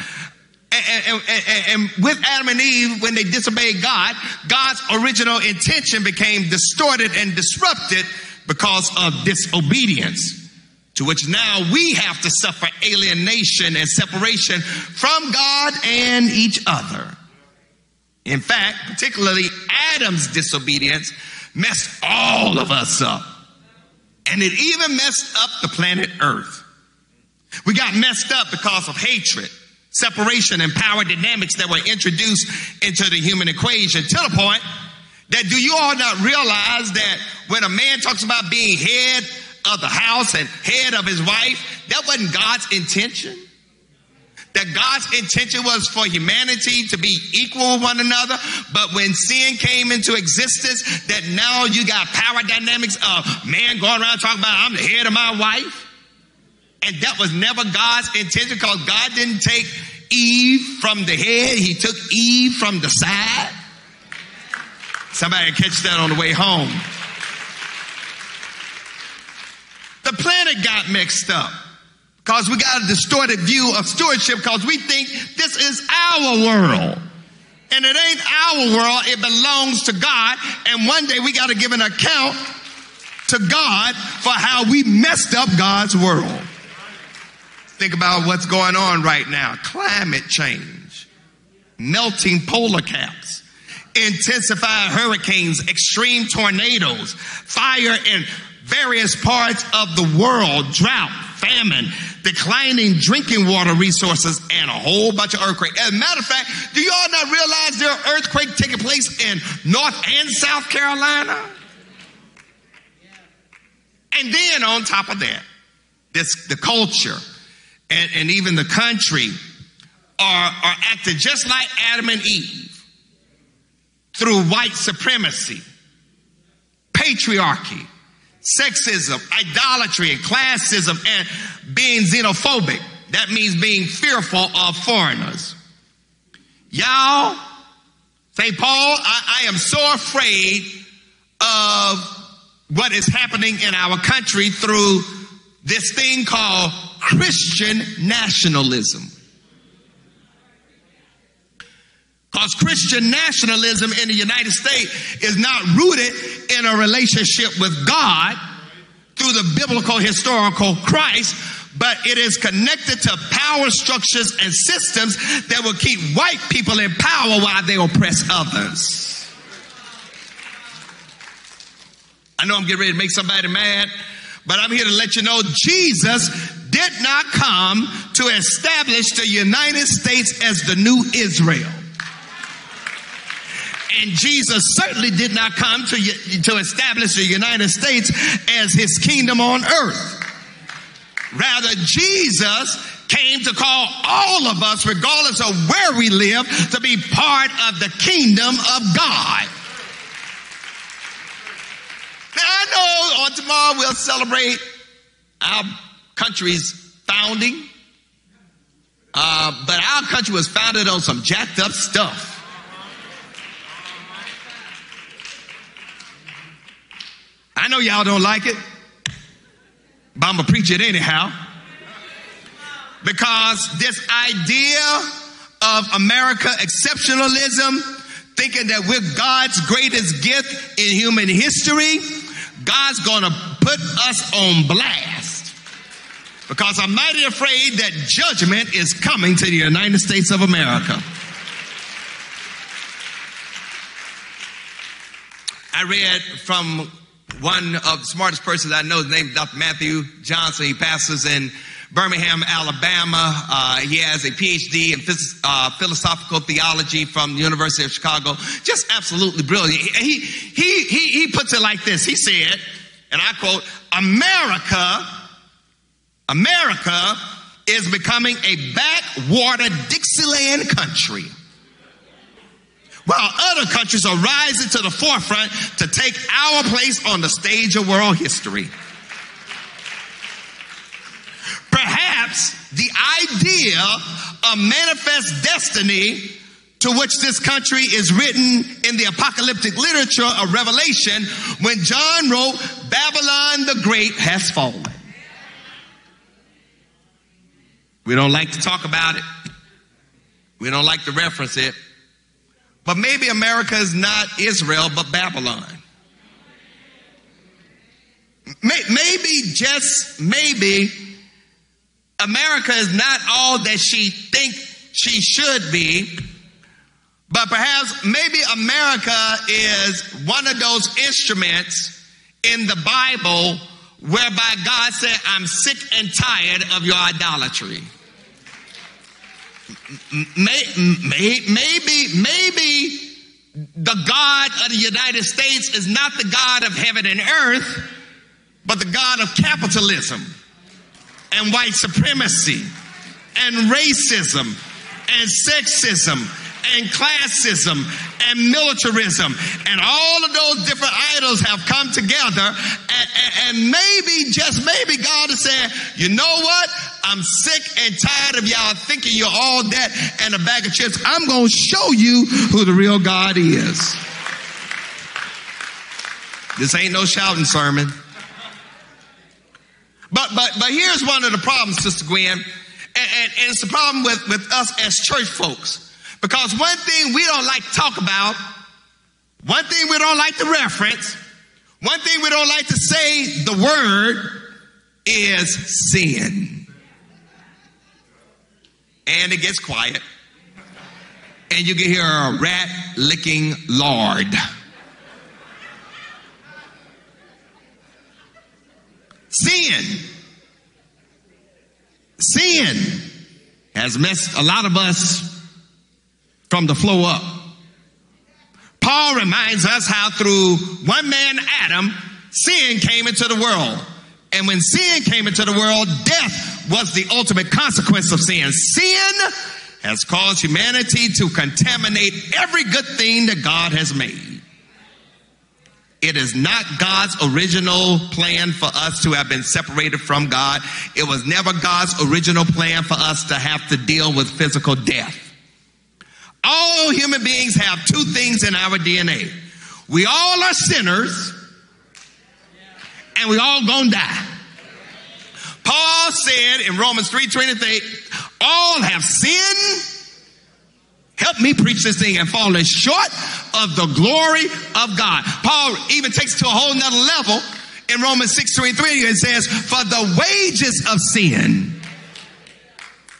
And, and, and, and, with Adam and Eve, when they disobeyed God, God's original intention became distorted and disrupted because of disobedience. To which now we have to suffer alienation and separation from God and each other. In fact, particularly Adam's disobedience messed all of us up. And it even messed up the planet Earth. We got messed up because of hatred, separation, and power dynamics that were introduced into the human equation to the point that do you all not realize that when a man talks about being head of the house and head of his wife, that wasn't God's intention? that God's intention was for humanity to be equal with one another, but when sin came into existence, that now you got power dynamics of man going around talking about I'm the head of my wife. And that was never God's intention because God didn't take Eve from the head, He took Eve from the side. Somebody catch that on the way home. The planet got mixed up. Because we got a distorted view of stewardship because we think this is our world. And it ain't our world, it belongs to God. And one day we got to give an account to God for how we messed up God's world. Think about what's going on right now climate change, melting polar caps, intensified hurricanes, extreme tornadoes, fire in various parts of the world, drought, famine, declining drinking water resources, and a whole bunch of earthquakes. As a matter of fact, do you all not realize there are earthquakes taking place in North and South Carolina? And then on top of that, this the culture and, and even the country are, are acting just like Adam and Eve through white supremacy, patriarchy, sexism, idolatry, and classism, and being xenophobic. That means being fearful of foreigners. Y'all, St. Paul, I, I am so afraid of what is happening in our country through this thing called Christian nationalism. Because Christian nationalism in the United States is not rooted in a relationship with God through the biblical historical Christ, but it is connected to power structures and systems that will keep white people in power while they oppress others. I know I'm getting ready to make somebody mad, but I'm here to let you know Jesus did not come to establish the United States as the new Israel. And Jesus certainly did not come to, to establish the United States as his kingdom on earth. Rather, Jesus came to call all of us, regardless of where we live, to be part of the kingdom of God. Now, I know on tomorrow we'll celebrate our country's founding, uh, but our country was founded on some jacked up stuff. I know y'all don't like it, but I'm going to preach it anyhow. Because this idea of America exceptionalism, thinking that we're God's greatest gift in human history, God's going to put us on blast. Because I'm mighty afraid that judgment is coming to the United States of America. I read from one of the smartest persons I know named Dr. Matthew Johnson. He pastors in Birmingham, Alabama. Uh, he has a PhD in phys- uh, philosophical theology from the University of Chicago. Just absolutely brilliant. He, he, he, he puts it like this. He said, and I quote, America, America is becoming a backwater Dixieland country. While other countries are rising to the forefront to take our place on the stage of world history. Perhaps the idea of manifest destiny to which this country is written in the apocalyptic literature of Revelation when John wrote, Babylon the Great has fallen. We don't like to talk about it. We don't like to reference it. But maybe America is not Israel, but Babylon. Maybe, just maybe, America is not all that she thinks she should be, but perhaps maybe America is one of those instruments in the Bible whereby God said, I'm sick and tired of your idolatry. Maybe, maybe the God of the United States is not the God of heaven and earth, but the God of capitalism and white supremacy and racism and sexism and classism and militarism. And all of those different idols have come together. And, and, and, maybe just maybe god is saying you know what i'm sick and tired of y'all thinking you're all that and a bag of chips. I'm going to show you who the real god is. This ain't no shouting sermon. But but but here's one of the problems sister gwen and, and, and it's the problem with, with us as church folks. Because one thing we don't like to talk about, one thing we don't like to reference, one thing we don't like to say the word is sin. And it gets quiet. And you can hear a rat licking lard. Sin. Sin has messed a lot of us from the flow up. Paul reminds us how through one man, Adam, sin came into the world. And when sin came into the world, death was the ultimate consequence of sin. Sin has caused humanity to contaminate every good thing that God has made. It is not God's original plan for us to have been separated from God. It was never God's original plan for us to have to deal with physical death. All human beings have two things in our DNA. We all are sinners and we all gonna die. Paul said in Romans 3:23, all have sinned. Help me preach this thing and fallen short of the glory of God. Paul even takes it to a whole nother level in Romans 6:23 and says, For the wages of sin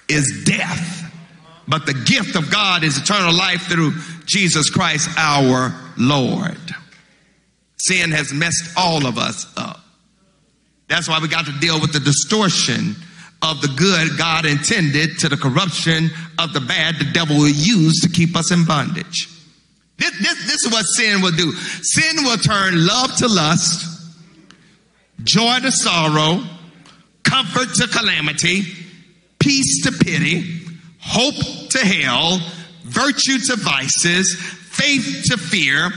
is death. But the gift of God is eternal life through Jesus Christ our Lord. Sin has messed all of us up. That's why we got to deal with the distortion of the good God intended to the corruption of the bad the devil will use to keep us in bondage. This, this, this is what sin will do. Sin will turn love to lust, joy to sorrow, comfort to calamity, peace to pity, hope to hell, virtue to vices, faith to fear,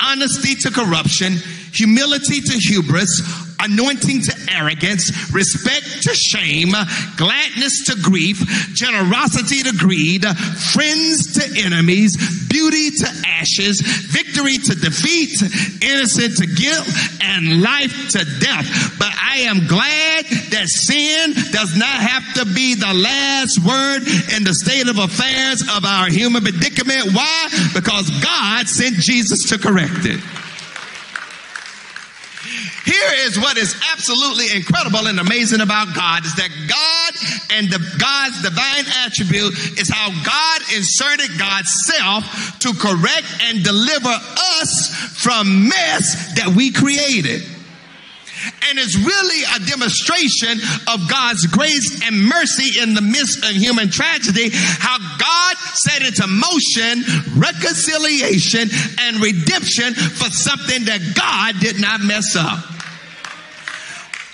honesty to corruption, humility to hubris, anointing to arrogance, respect to shame, gladness to grief, generosity to greed, friends to enemies, beauty to ashes, victory to defeat, innocent to guilt, and life to death. But I am glad that sin does not have to be the last word in the state of affairs of our human predicament. Why? Because God sent Jesus to correct it. Here is what is absolutely incredible and amazing about God is that God and the God's divine attribute is how God inserted God's self to correct and deliver us from mess that we created. And it's really a demonstration of God's grace and mercy in the midst of human tragedy, how God set into motion reconciliation and redemption for something that God did not mess up.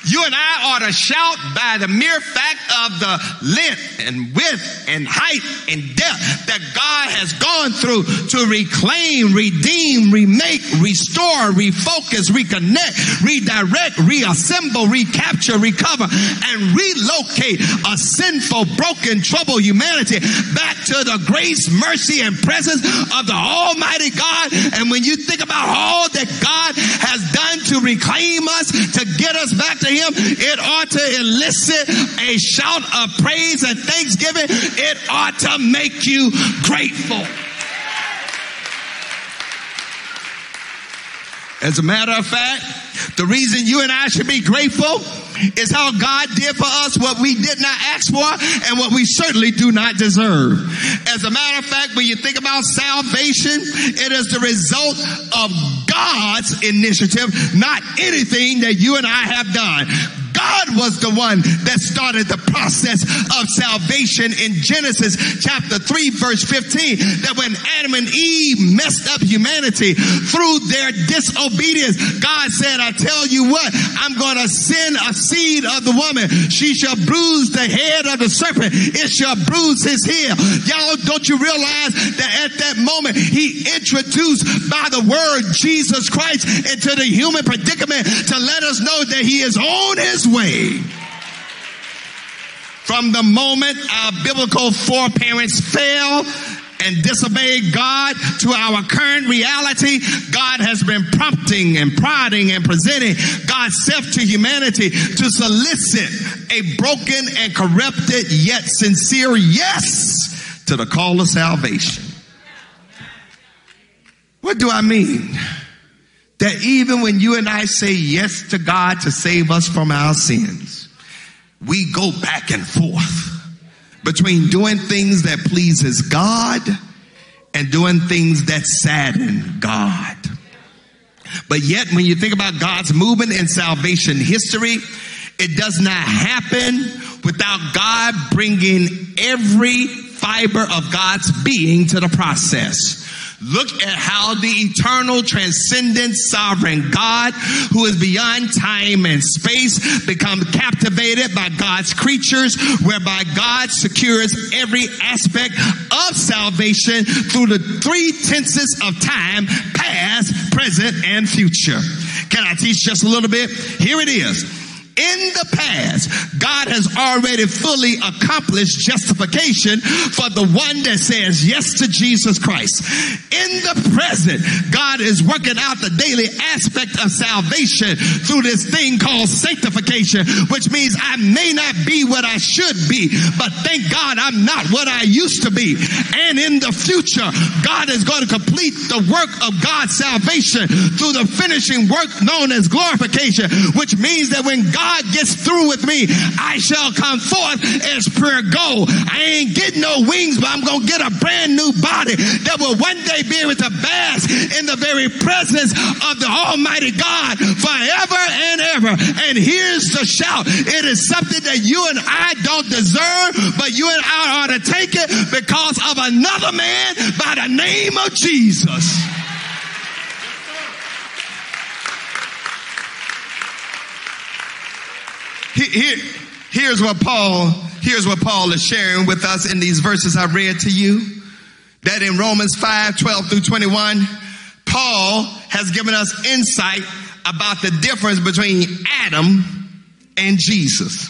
You and I ought to shout by the mere fact of the length and width and height and depth that God has gone through to reclaim, redeem, remake, restore, refocus, reconnect, redirect, reassemble, recapture, recover, and relocate a sinful, broken, troubled humanity back to the grace, mercy, and presence of the Almighty God. And when you think about all that God has done to reclaim us, to get us back to Him, it ought to elicit a shout of praise and thanksgiving. It ought to make you grateful. As a matter of fact, the reason you and I should be grateful is how God did for us what we did not ask for and what we certainly do not deserve. As a matter of fact, when you think about salvation, it is the result of God's initiative, not anything that you and I have done. God was the one that started the process of salvation in Genesis chapter 3 verse 15 that when Adam and Eve messed up humanity through their disobedience, God said, I tell you what, I'm going to send a seed of the woman. She shall bruise the head of the serpent. It shall bruise his heel. Y'all, don't you realize that at that moment he introduced by the word Jesus Christ into the human predicament to let us know that he is on his way. From the moment our biblical foreparents fell and disobeyed God to our current reality, God has been prompting and prodding and presenting God's self to humanity to solicit a broken and corrupted yet sincere yes to the call of salvation. What do I mean? That even when you and I say yes to God to save us from our sins, we go back and forth between doing things that pleases God and doing things that sadden God. But yet, when you think about God's movement in salvation history, it does not happen without God bringing every fiber of God's being to the process. Look at how the eternal, transcendent, sovereign God, who is beyond time and space, becomes captivated by God's creatures, whereby God secures every aspect of salvation through the three tenses of time, past, present, and future. Can I teach just a little bit? Here it is. In the past, God has already fully accomplished justification for the one that says yes to Jesus Christ. In the present, God is working out the daily aspect of salvation through this thing called sanctification, which means I may not be what I should be, but thank God I'm not what I used to be. And in the future, God is going to complete the work of God's salvation through the finishing work known as glorification, which means that when God God gets through with me, I shall come forth as pure gold. I ain't getting no wings, but I'm going to get a brand new body that will one day be able to bask in the very presence of the Almighty God forever and ever. And here's the shout. It is something that you and I don't deserve, but you and I ought to take it because of another man by the name of Jesus. Here, here's what Paul, here's what Paul is sharing with us in these verses I read to you. That in Romans 5, 12 through 21, Paul has given us insight about the difference between Adam and Jesus.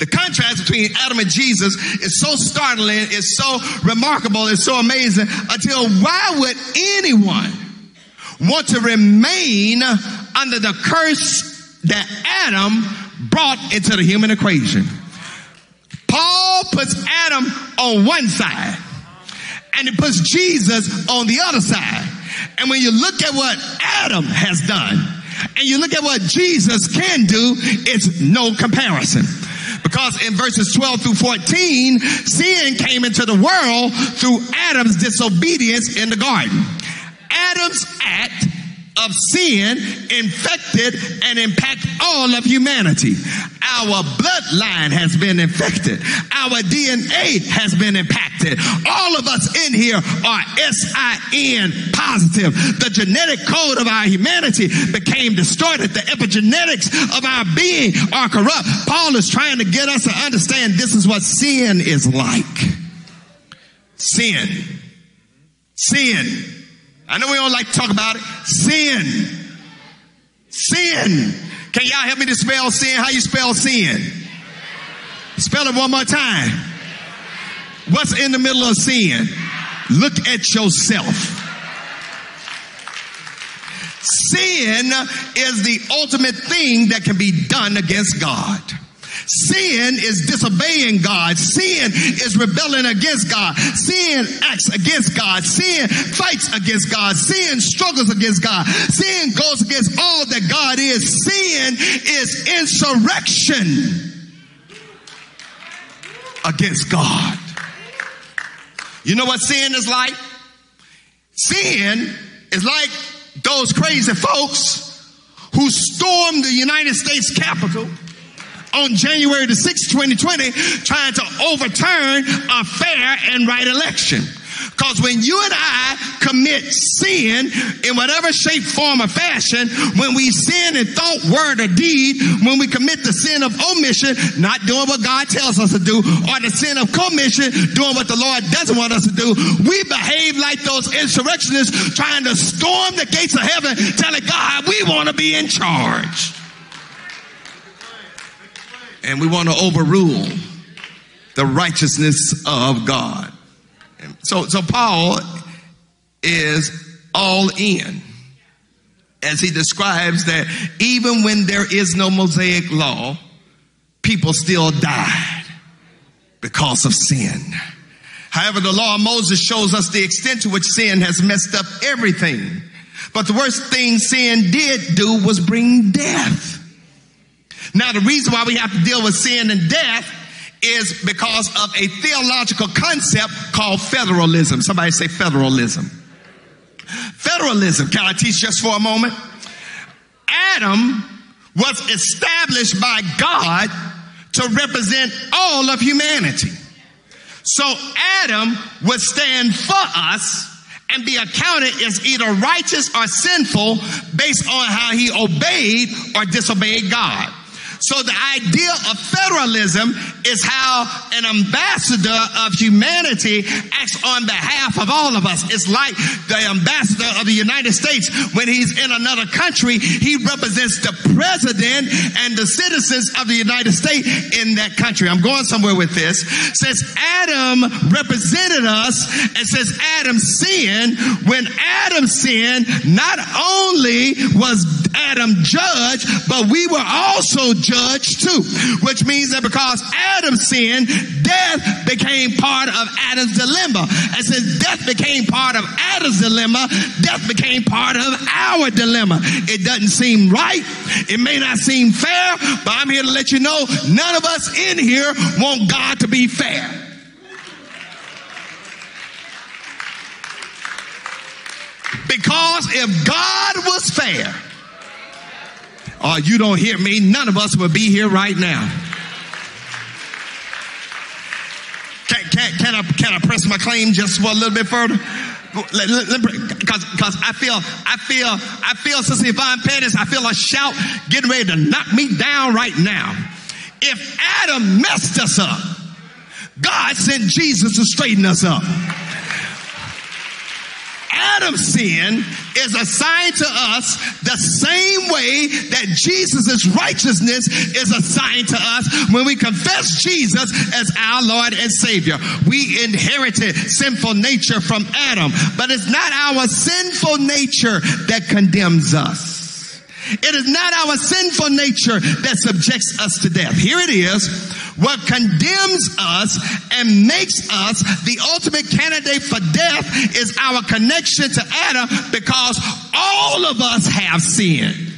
The contrast between Adam and Jesus is so startling, it's so remarkable, it's so amazing until why would anyone want to remain under the curse that Adam brought into the human equation. Paul puts Adam on one side and he puts Jesus on the other side. And when you look at what Adam has done and you look at what Jesus can do, it's no comparison. Because in verses 12 through 14, sin came into the world through Adam's disobedience in the garden. Adam's act of sin infected and impact all of humanity. Our bloodline has been infected. Our DNA has been impacted. All of us in here are SIN positive. The genetic code of our humanity became distorted. The epigenetics of our being are corrupt. Paul is trying to get us to understand this is what sin is like. Sin. Sin. I know we don't like to talk about it. Sin. Sin. Can y'all help me to spell sin? How you spell sin? Spell it one more time. What's in the middle of sin? Look at yourself. Sin is the ultimate thing that can be done against God. Sin is disobeying God. Sin is rebelling against God. Sin acts against God. Sin fights against God. Sin struggles against God. Sin goes against all that God is. Sin is insurrection against God. You know what sin is like? Sin is like those crazy folks who stormed the United States Capitol on January the 6th, 2020, trying to overturn a fair and right election. Because when you and I commit sin in whatever shape, form, or fashion, when we sin in thought, word, or deed, when we commit the sin of omission, not doing what God tells us to do, or the sin of commission, doing what the Lord doesn't want us to do, we behave like those insurrectionists trying to storm the gates of heaven, telling God we want to be in charge. And we want to overrule the righteousness of God. So, so Paul is all in as he describes that even when there is no Mosaic law, people still died because of sin. However, the law of Moses shows us the extent to which sin has messed up everything. But the worst thing sin did do was bring death. Now, the reason why we have to deal with sin and death is because of a theological concept called federalism. Somebody say federalism. Federalism. Can I teach just for a moment? Adam was established by God to represent all of humanity. So Adam would stand for us and be accounted as either righteous or sinful based on how he obeyed or disobeyed God. So the idea of federalism is how an ambassador of humanity acts on behalf of all of us. It's like the ambassador of the United States when he's in another country, he represents the president and the citizens of the United States in that country. I'm going somewhere with this. Since Adam represented us and since Adam sinned, when Adam sinned, not only was Adam judged, but we were also judged judged too. Which means that because Adam sinned, death became part of Adam's dilemma. And since death became part of Adam's dilemma, death became part of our dilemma. It doesn't seem right. It may not seem fair, but I'm here to let you know none of us in here want God to be fair. Because if God was fair, or you don't hear me, none of us would be here right now. Can, can, can, I, can I press my claim just for a little bit further? Because because I feel I feel I feel Sister Yvonne Pettis, I feel a shout getting ready to knock me down right now. If Adam messed us up, God sent Jesus to straighten us up. Adam's sin is assigned to us the same way that Jesus' righteousness is assigned to us when we confess Jesus as our Lord and Savior. We inherited sinful nature from Adam, but it's not our sinful nature that condemns us. It is not our sinful nature that subjects us to death. Here it is. What condemns us and makes us the ultimate candidate for death is our connection to Adam because all of us have sinned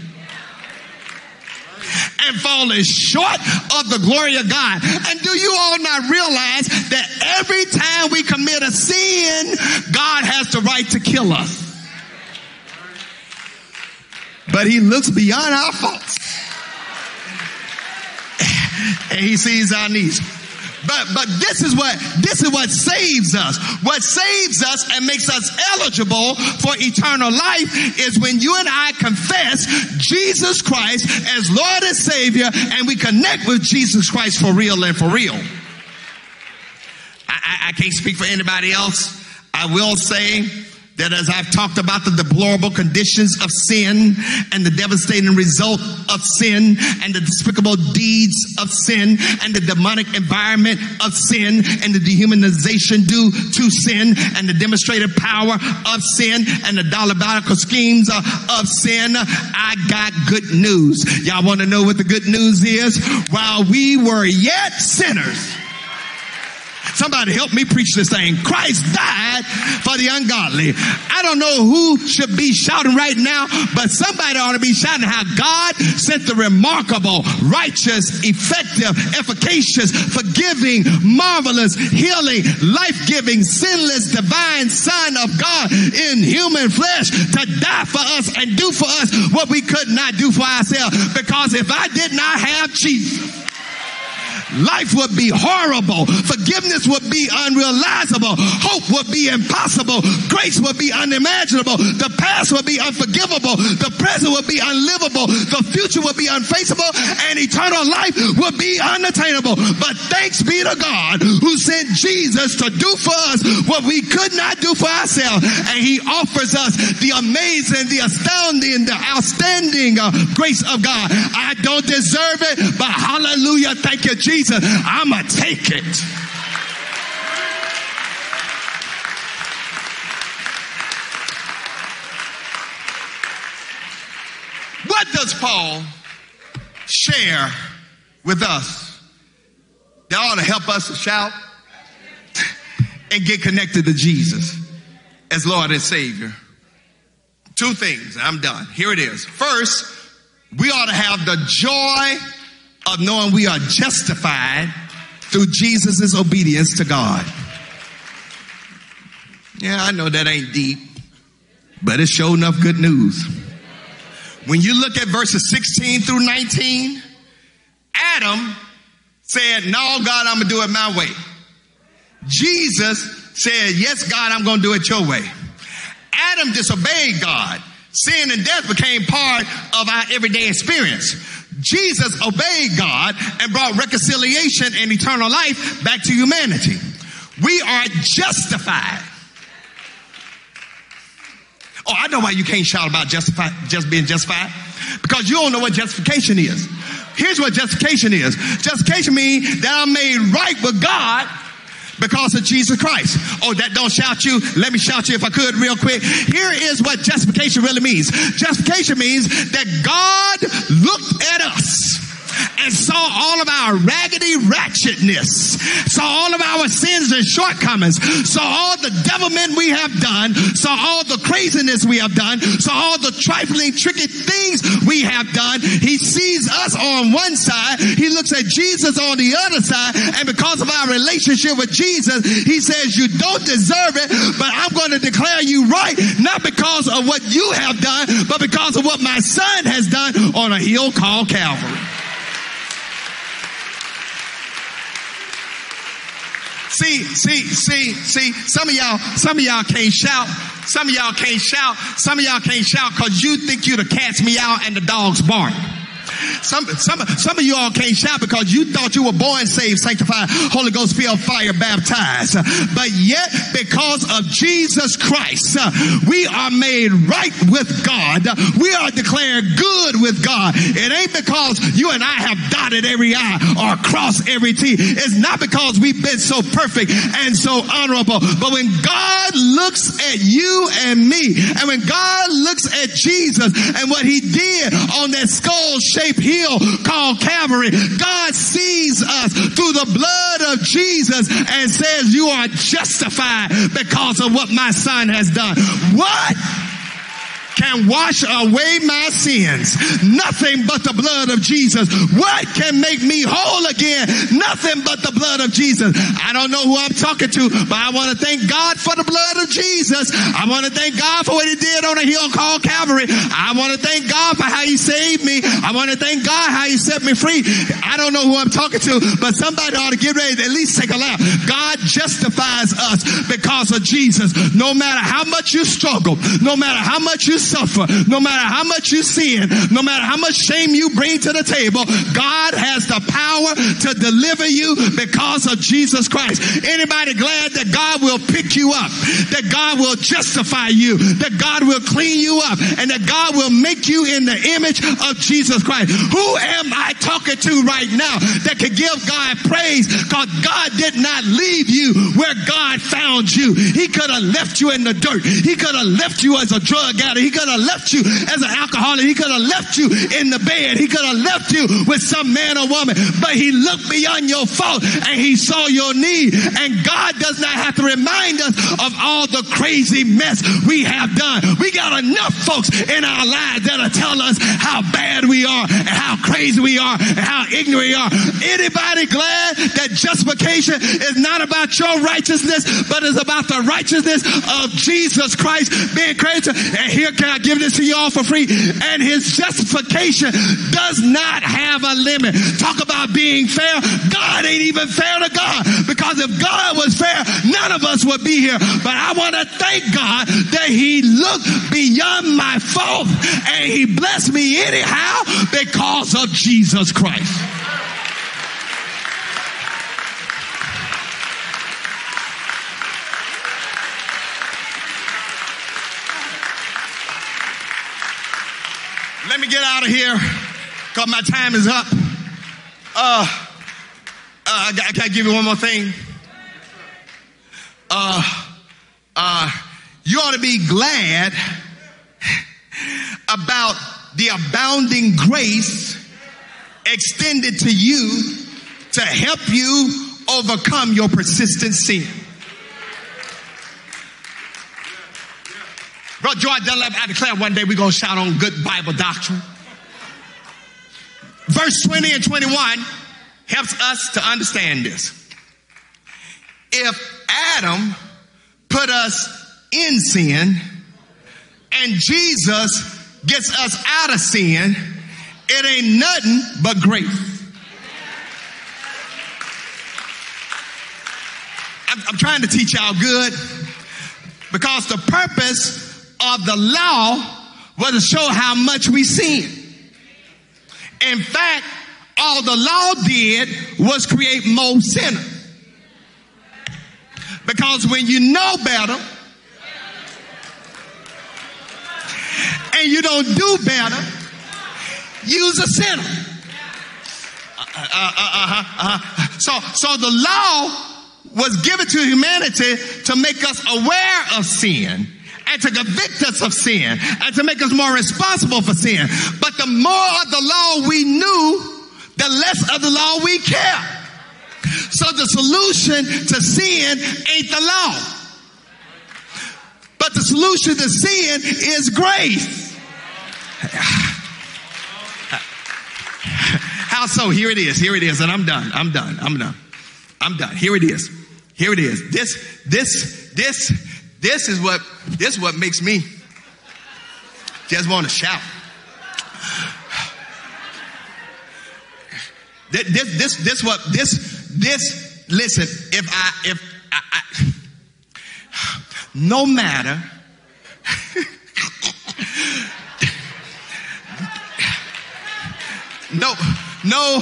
and fallen short of the glory of God. And do you all not realize that every time we commit a sin, God has the right to kill us? But he looks beyond our faults. And he sees our needs. But, but this is what, this is what saves us. What saves us and makes us eligible for eternal life is when you and I confess Jesus Christ as Lord and Savior and we connect with Jesus Christ for real and for real. I, I, I can't speak for anybody else. I will say that as I've talked about the deplorable conditions of sin and the devastating result of sin and the despicable deeds of sin and the demonic environment of sin and the dehumanization due to sin and the demonstrated power of sin and the diabolical schemes of, of sin, I got good news. Y'all want to know what the good news is? While we were yet sinners, Somebody help me preach this thing. Christ died for the ungodly. I don't know who should be shouting right now, but somebody ought to be shouting how God sent the remarkable, righteous, effective, efficacious, forgiving, marvelous, healing, life-giving, sinless, divine Son of God in human flesh to die for us and do for us what we could not do for ourselves. Because if I did not have Jesus, life would be horrible. Forgiveness would be unrealizable. Hope would be impossible. Grace would be unimaginable. The past would be unforgivable. The present would be unlivable. The future would be unfaceable and eternal life would be unattainable. But thanks be to God who sent Jesus to do for us what we could not do for ourselves. And he offers us the amazing, the astounding, the outstanding uh, grace of God. I don't deserve it, but hallelujah. Thank you, Jesus. I'm going to take it. What does Paul share with us that ought to help us to shout and get connected to Jesus as Lord and Savior? Two things. I'm done. Here it is. First, we ought to have the joy of knowing we are justified through Jesus' obedience to God. Yeah, I know that ain't deep, but it's sure enough good news. When you look at verses 16 through 19, Adam said, No, God, I'm gonna do it my way. Jesus said, Yes, God, I'm gonna do it your way. Adam disobeyed God. Sin and death became part of our everyday experience. Jesus obeyed God and brought reconciliation and eternal life back to humanity. We are justified. Oh, I know why you can't shout about justify, just being justified. Because you don't know what justification is. Here's what justification is. Justification means that I'm made right with God because of Jesus Christ. Oh, that don't shout you. Let me shout you if I could real quick. Here is what justification really means. Justification means that God looked at us and saw all of our raggedy ratchetness, saw all of our sins and shortcomings, saw all the devilment we have done, saw all the craziness we have done, saw all the trifling, tricky things we have done. He sees us on one side, he looks at Jesus on the other side, and because of our relationship with Jesus, he says, You don't deserve it, but I'm going to declare you right, not because of what you have done, but because of what my son has done on a hill called Calvary. See, see, see, see, some of y'all, some of y'all can't shout. Some of y'all can't shout. Some of y'all can't shout because you think you'd have cast me out and the dogs bark. Some, some, some of you all can't shout because you thought you were born saved, sanctified, Holy Ghost filled, fire baptized. But yet, because of Jesus Christ, we are made right with God. We are declared good with God. It ain't because you and I have dotted every I or crossed every T. It's not because we've been so perfect and so honorable. But when God looks at you and me, and when God looks at Jesus and what he did on that skull shaped hill called Calvary, God sees us through the blood of Jesus and says, you are justified because of what my son has done. What? Can wash away my sins. Nothing but the blood of Jesus. What can make me whole again? Nothing but the blood of Jesus. I don't know who I'm talking to, but I want to thank God for the blood of Jesus. I want to thank God for what he did on a hill called Calvary. I want to thank God for how he saved me. I want to thank God how he set me free. I don't know who I'm talking to, but somebody ought to get ready to at least take a laugh. God justifies us because of Jesus. No matter how much you struggle, no matter how much you suffer, no matter how much you sin, no matter how much shame you bring to the table, God has the power to deliver you because of Jesus Christ. Anybody glad that God will pick you up, that God will justify you, that God will clean you up, and that God will make you in the image of Jesus Christ? Who am I talking to right now that can give God praise because God did not leave you where God found you. He could have left you in the dirt. He could have left you as a drug addict. He could have left you as an alcoholic. He could have left you in the bed. He could have left you with some man or woman, but he looked beyond your fault and he saw your need. And God does not have to remind us of all the crazy mess we have done. We got enough folks in our lives that'll tell us how bad we are and how crazy we are and how ignorant we are. Anybody glad that justification is not about your righteousness, but is about the righteousness of Jesus Christ being created? And here can I give this to you all for free? And his justification does not have a limit. Talk about being fair. God ain't even fair to God because if God was fair, none of us would be here. But I want to thank God that he looked beyond my fault and he blessed me anyhow because of Jesus Christ. Let me get out of here because my time is up. Uh, uh, I got, can I give you one more thing? Uh, uh, you ought to be glad about the abounding grace extended to you to help you overcome your persistent sin. Bro, George Dunlap, I declare one day we're going to shout on good Bible doctrine. Verse 20 and 21 helps us to understand this. If Adam put us in sin and Jesus gets us out of sin, it ain't nothing but grace. I'm, I'm trying to teach y'all good because the purpose of the law was to show how much we sin. In fact, all the law did was create more sinners. Because when you know better and you don't do better, use a sinner. Uh, uh, uh, uh, so, so the law was given to humanity to make us aware of sin and to convict us of sin and to make us more responsible for sin. But the more of the law we knew, the less of the law we care. So the solution to sin ain't the law. But the solution to sin is grace. How so? Here it is. Here it is. And I'm done. I'm done. I'm done. I'm done. Here it is. Here it is. This, this, this, this is what, this is what makes me just want to shout. This, this, this, this what, this, this, listen, if I, if I, I no matter, no, no,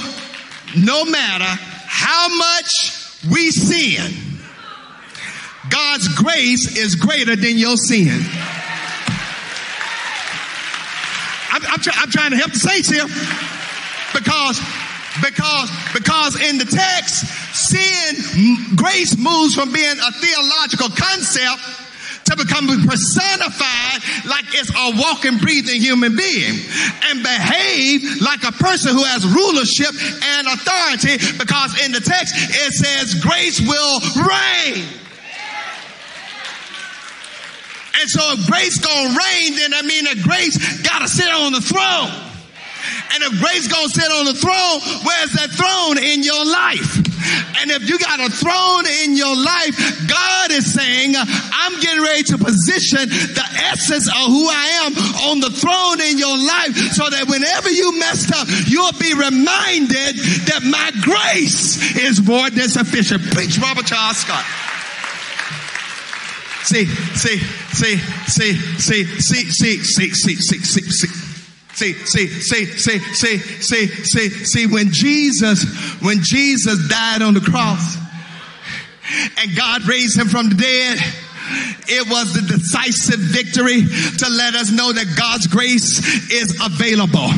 no matter how much we sin, God's grace is greater than your sin. I'm, I'm, try, I'm trying to help the saints here because because because in the text sin grace moves from being a theological concept to become personified like it's a walking breathing human being and behave like a person who has rulership and authority because in the text it says grace will reign And so if grace gonna reign, then that mean that grace gotta sit on the throne. And if grace gonna sit on the throne, where's that throne in your life? And if you got a throne in your life, God is saying, I'm getting ready to position the essence of who I am on the throne in your life so that whenever you messed up, you'll be reminded that my grace is more than sufficient. Preach Robert Charles Scott. See, see, see, see, see, see, see, see, see, see, see, see. See, see, see, see, see, see, see, see, when Jesus, when Jesus died on the cross and God raised him from the dead, it was the decisive victory to let us know that God's grace is available.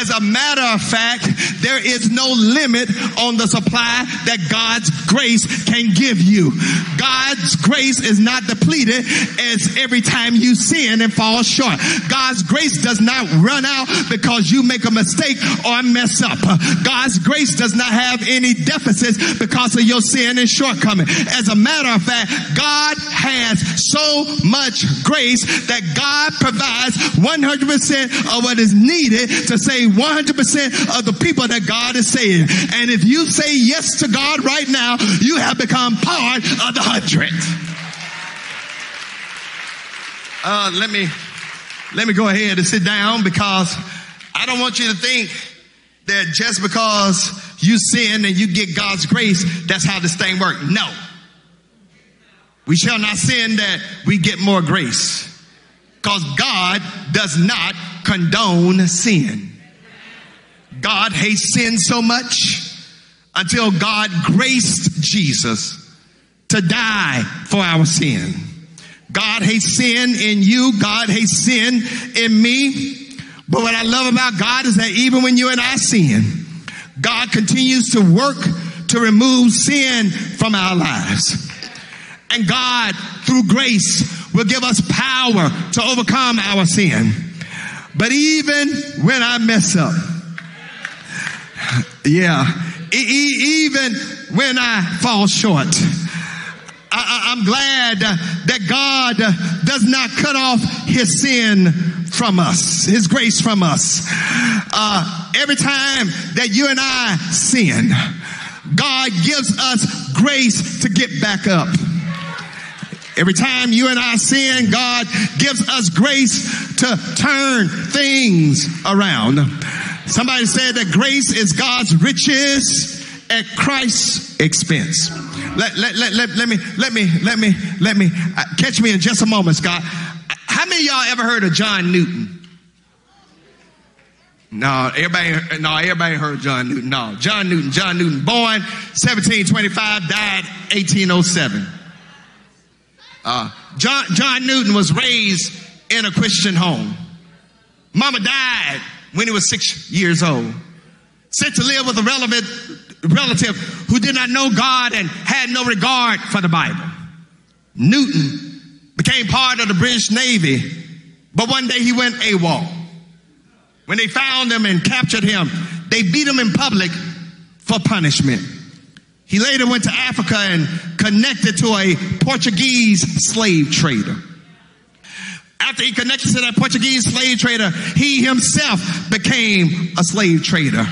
As a matter of fact, there is no limit on the supply that God's grace can give you. God's grace is not depleted as every time you sin and fall short. God's grace does not run out because you make a mistake or mess up. God's grace does not have any deficits because of your sin and shortcoming. As a matter of fact, God has so much grace that God provides 100% of what is needed to save 100% of the people that God is saving. And if you say yes to God right now, you have become part of the hundred. Uh, let me, let me go ahead and sit down because I don't want you to think that just because you sin and you get God's grace, that's how this thing works. No. We shall not sin that we get more grace. Because God does not condone sin. God hates sin so much until God graced Jesus to die for our sin. God hates sin in you. God hates sin in me. But what I love about God is that even when you and I sin, God continues to work to remove sin from our lives. And God, through grace, will give us power to overcome our sin. But even when I mess up, yeah, e- even when I fall short, I, am glad that God does not cut off his sin from us, his grace from us. Uh, every time that you and I sin, God gives us grace to get back up. Every time you and I sin, God gives us grace to turn things around. Somebody said that grace is God's riches at Christ's expense. Let, let, let, let, let me, let me, let me, let me, uh, catch me in just a moment, Scott. How many y'all ever heard of John Newton? No, everybody, no, everybody heard John Newton. No, John Newton, John Newton, born 1725, died 1807. Uh, John, John Newton was raised in a Christian home. Mama died when he was six years old. Sent to live with a relevant relative who did not know God and had no regard for the Bible. Newton became part of the British Navy, but one day he went AWOL. When they found him and captured him, they beat him in public for punishment. He later went to Africa and connected to a Portuguese slave trader. After he connected to that Portuguese slave trader, he himself became a slave trader.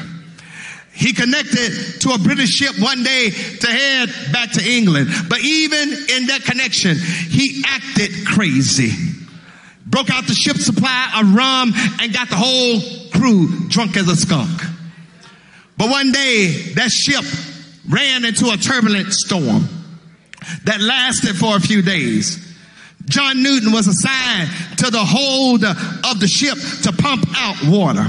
He connected to a British ship one day to head back to England. But even in that connection, he acted crazy. Broke out the ship's supply of rum and got the whole crew drunk as a skunk. But one day, that ship ran into a turbulent storm that lasted for a few days. John Newton was assigned to the hold of the ship to pump out water.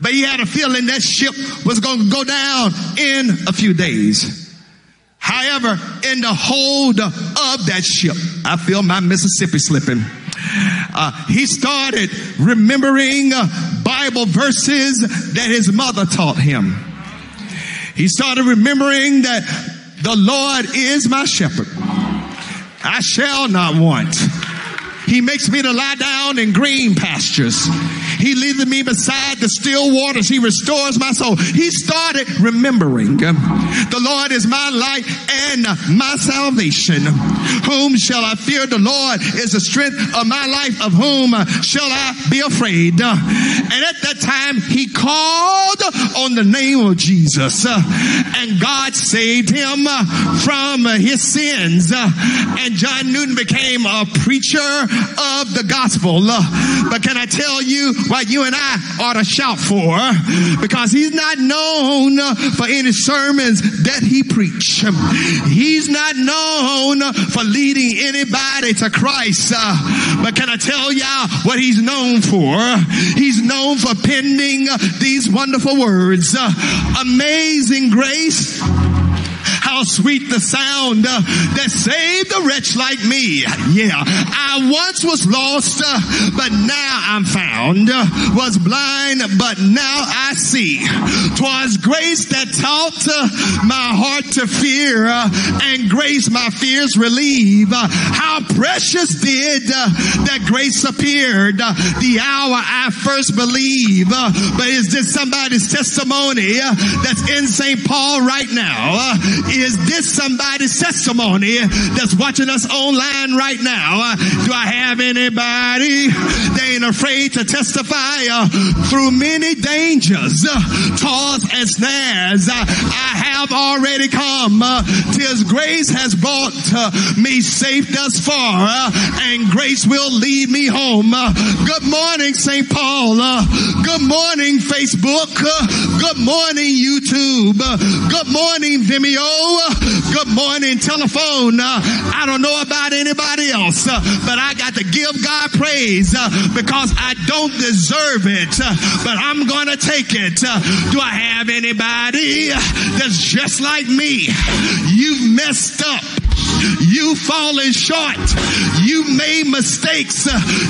But he had a feeling that ship was going to go down in a few days. However, in the hold of that ship, I feel my Mississippi slipping. Uh, he started remembering Bible verses that his mother taught him. He started remembering that the Lord is my shepherd. I shall not want. He makes me to lie down in green pastures. He leadeth me beside the still waters. He restores my soul. He started remembering um, the Lord is my light and my salvation. Whom shall I fear? The Lord is the strength of my life. Of whom shall I be afraid? And at that time, he called on the name of Jesus uh, and God saved him uh, from his sins. Uh, and John Newton became a preacher of the gospel. But can I tell you what you and I ought to shout for? Because he's not known for any sermons that he preached. He's not known for leading anybody to Christ. But can I tell y'all what he's known for? He's known for penning these wonderful words. Amazing grace how sweet the sound uh, that saved a wretch like me. Yeah, I once was lost, uh, but now I'm found. Uh, was blind, but now I see. Twas grace that taught my heart to fear, and grace my fears relieve. How precious did that grace appeared the hour I first believed. but is this somebody's testimony that's in St. Paul right now? Is this somebody's testimony that's watching us online right now? Uh, do I have anybody? They ain't afraid to testify uh, through many dangers, uh, toils and snares. Uh, I have already come. Uh, Tis grace has brought uh, me safe thus far, uh, and grace will lead me home. Good morning, St. Paul. Good morning, Facebook. Good morning, YouTube. Good morning, Vimeo. Good morning, telephone. Uh, I don't know about anybody else, uh, but I got to give God praise uh, because I don't deserve it, but I'm going to take it. Do I have anybody that's just like me? You've messed up. You fallen short. You made mistakes.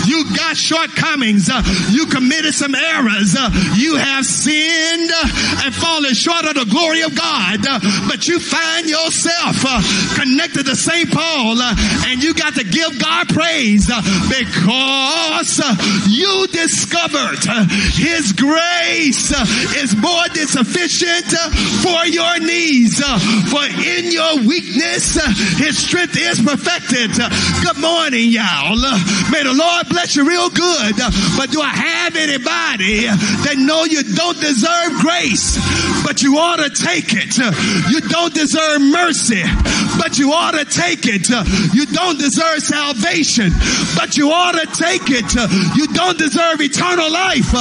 You got shortcomings. You committed some errors. You have sinned and fallen short of the glory of God. But you find yourself connected to St. Paul and you got to give God praise because you discovered his grace is more than sufficient for your needs. For in your weakness, his strength is perfected. Good morning, y'all. May the Lord bless you real good. But do I have anybody that know you don't deserve grace, but you ought to take it? You don't deserve mercy, but you ought to take it. You don't deserve salvation, but you ought to take it. You don't deserve eternal life,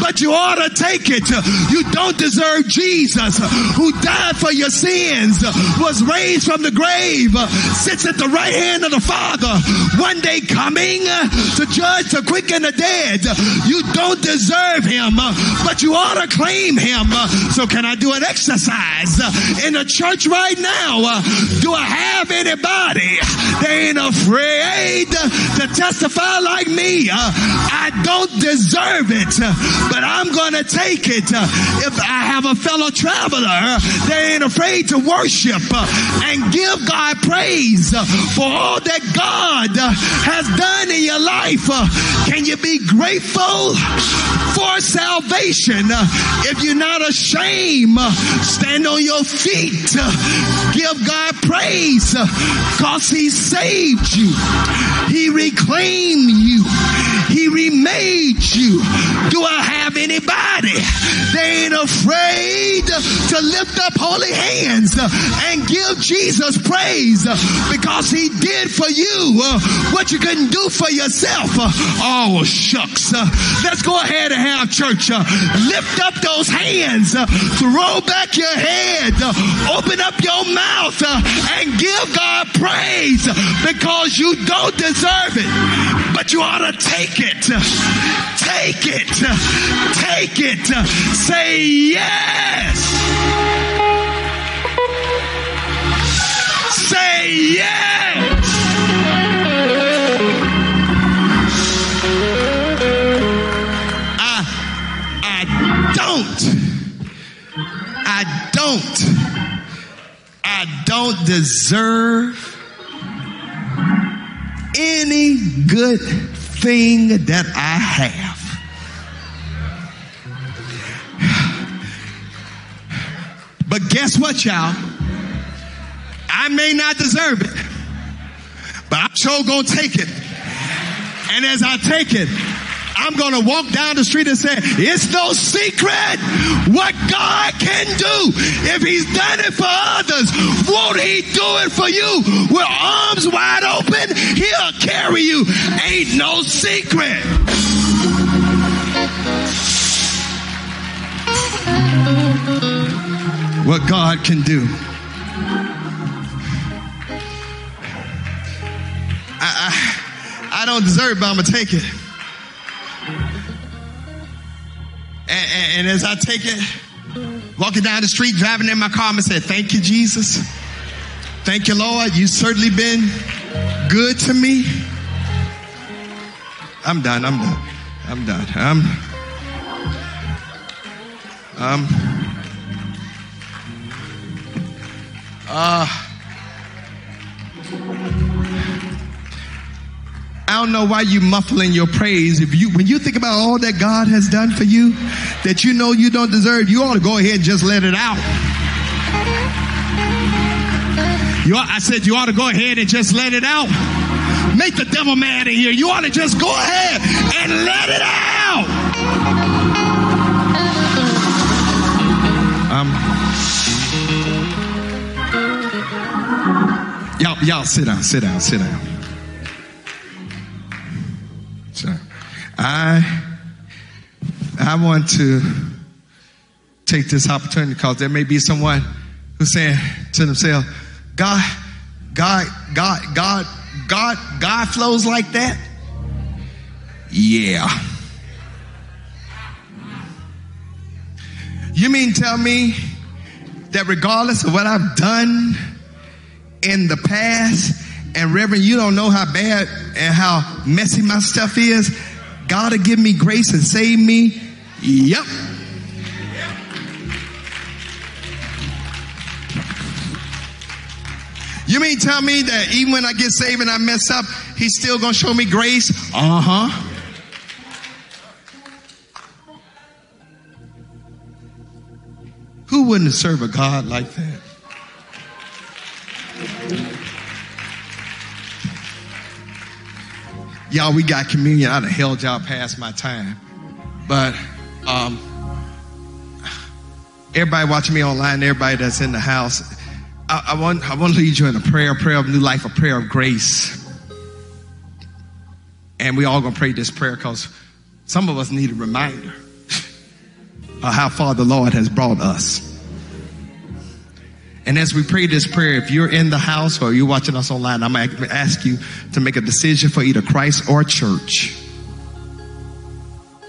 but you ought to take it. You don't deserve Jesus who died for your sins, was raised from the grave, sits at the right hand of the Father, one day coming to judge the quick and the dead. You don't deserve him, but you ought to claim him. So can I do an exercise in the church right now? Do I have anybody that ain't afraid to testify like me? I don't deserve it, but I'm going to take it. If I have a fellow traveler, they ain't afraid to worship and give God praise for all that God has done in your life. Can you be grateful for salvation? If you're not ashamed, stand on your feet. Give God praise because he saved you. He reclaimed you. He remade you. Do I have anybody? They ain't afraid to lift up holy hands and give Jesus praise because he did for you what you couldn't do for yourself. Oh, shucks. Let's go ahead and have church. Lift up those hands. Throw back your head. Open up your mouth and give God praise because you don't deserve it, you ought to take it. Take it. Take it. Say yes. Say yes. I, I don't. I don't. I don't deserve any good thing that I have. But guess what, y'all? I may not deserve it, but I'm sure gonna take it. And as I take it, I'm gonna walk down the street and say, it's no secret what God can do. If he's done it for others, won't he do it for you? With arms wide open, he'll carry you. Ain't no secret. What God can do. I, I, I don't deserve it, but I'm gonna take it. And, and, as I take it, walking down the street, driving in my car, I said, Thank you, Jesus. Thank you, Lord. You've certainly been good to me. I'm done. I'm done. I'm done. I'm. Um. Uh. I don't know why you muffling your praise. If you, when you think about all that God has done for you, that you know you don't deserve, you ought to go ahead and just let it out. You I said you ought to go ahead and just let it out. Make the devil mad in here. You ought to just go ahead and let it out. Um, y'all, y'all sit down, sit down, sit down. So I I want to take this opportunity because there may be someone who's saying to themselves, God, God, God, God, God, God flows like that? Yeah. You mean tell me that regardless of what I've done in the past, and Reverend, you don't know how bad and how messy my stuff is, God will give me grace and save me? Yep. You mean tell me that even when I get saved and I mess up, he's still gonna show me grace? Uh huh. Who wouldn't serve a God like that? Y'all, we got communion. I'd have held y'all past my time. But um, everybody watching me online, everybody that's in the house, I, I, want, I want to lead you in a prayer, a prayer of new life, a prayer of grace. And we all going to pray this prayer because some of us need a reminder of how far the Lord has brought us. And as we pray this prayer, if you're in the house or you're watching us online, I'm going to ask you to make a decision for either Christ or church.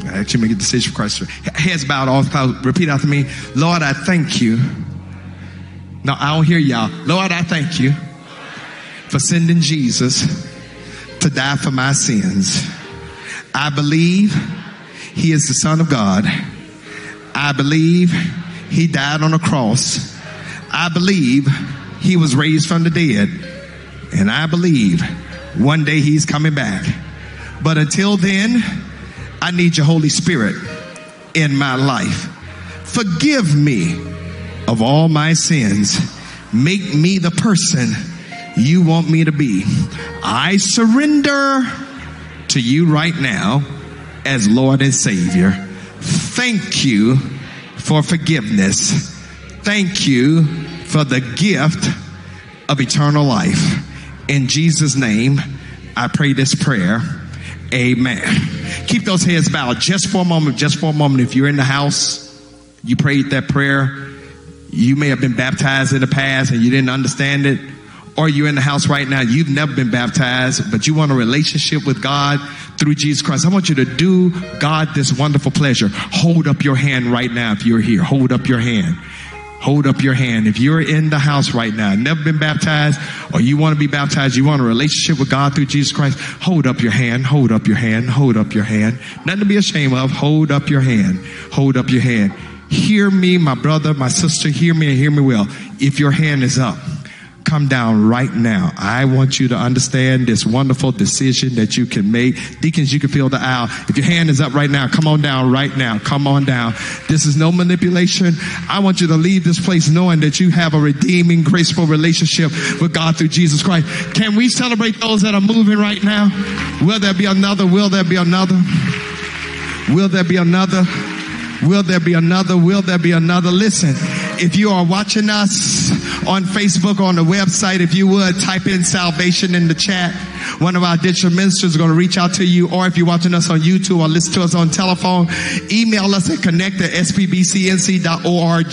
I Actually, make a decision for Christ. Heads bowed, all repeat after me. Lord, I thank you. No, I don't hear y'all. Lord, I thank you for sending Jesus to die for my sins. I believe he is the Son of God. I believe he died on a cross. I believe he was raised from the dead. And I believe one day he's coming back. But until then, I need your Holy Spirit in my life. Forgive me of all my sins. Make me the person you want me to be. I surrender to you right now as Lord and Savior. Thank you for forgiveness. Thank you for the gift of eternal life. In Jesus' name, I pray this prayer. Amen. Keep those heads bowed just for a moment, just for a moment. If you're in the house, you prayed that prayer, you may have been baptized in the past and you didn't understand it, or you're in the house right now, you've never been baptized, but you want a relationship with God through Jesus Christ. I want you to do God this wonderful pleasure. Hold up your hand right now if you're here. Hold up your hand. Hold up your hand. If you're in the house right now, never been baptized, or you want to be baptized, you want a relationship with God through Jesus Christ, hold up your hand, hold up your hand, hold up your hand. Nothing to be ashamed of. Hold up your hand. Hold up your hand. Hear me, my brother, my sister, hear me and hear me well. If your hand is up, come down right now. I want you to understand this wonderful decision that you can make. Deacons, you can feel the aisle. If your hand is up right now, come on down right now. Come on down. This is no manipulation. I want you to leave this place knowing that you have a redeeming, graceful relationship with God through Jesus Christ. Can we celebrate those that are moving right now? Will there be another? Will there be another? Will there be another? Will there be another? Will there be another? Listen, if you are watching us on Facebook on the website, if you would type in salvation in the chat. One of our digital ministers is going to reach out to you, or if you're watching us on YouTube or listen to us on telephone, email us at connect at spbcnc.org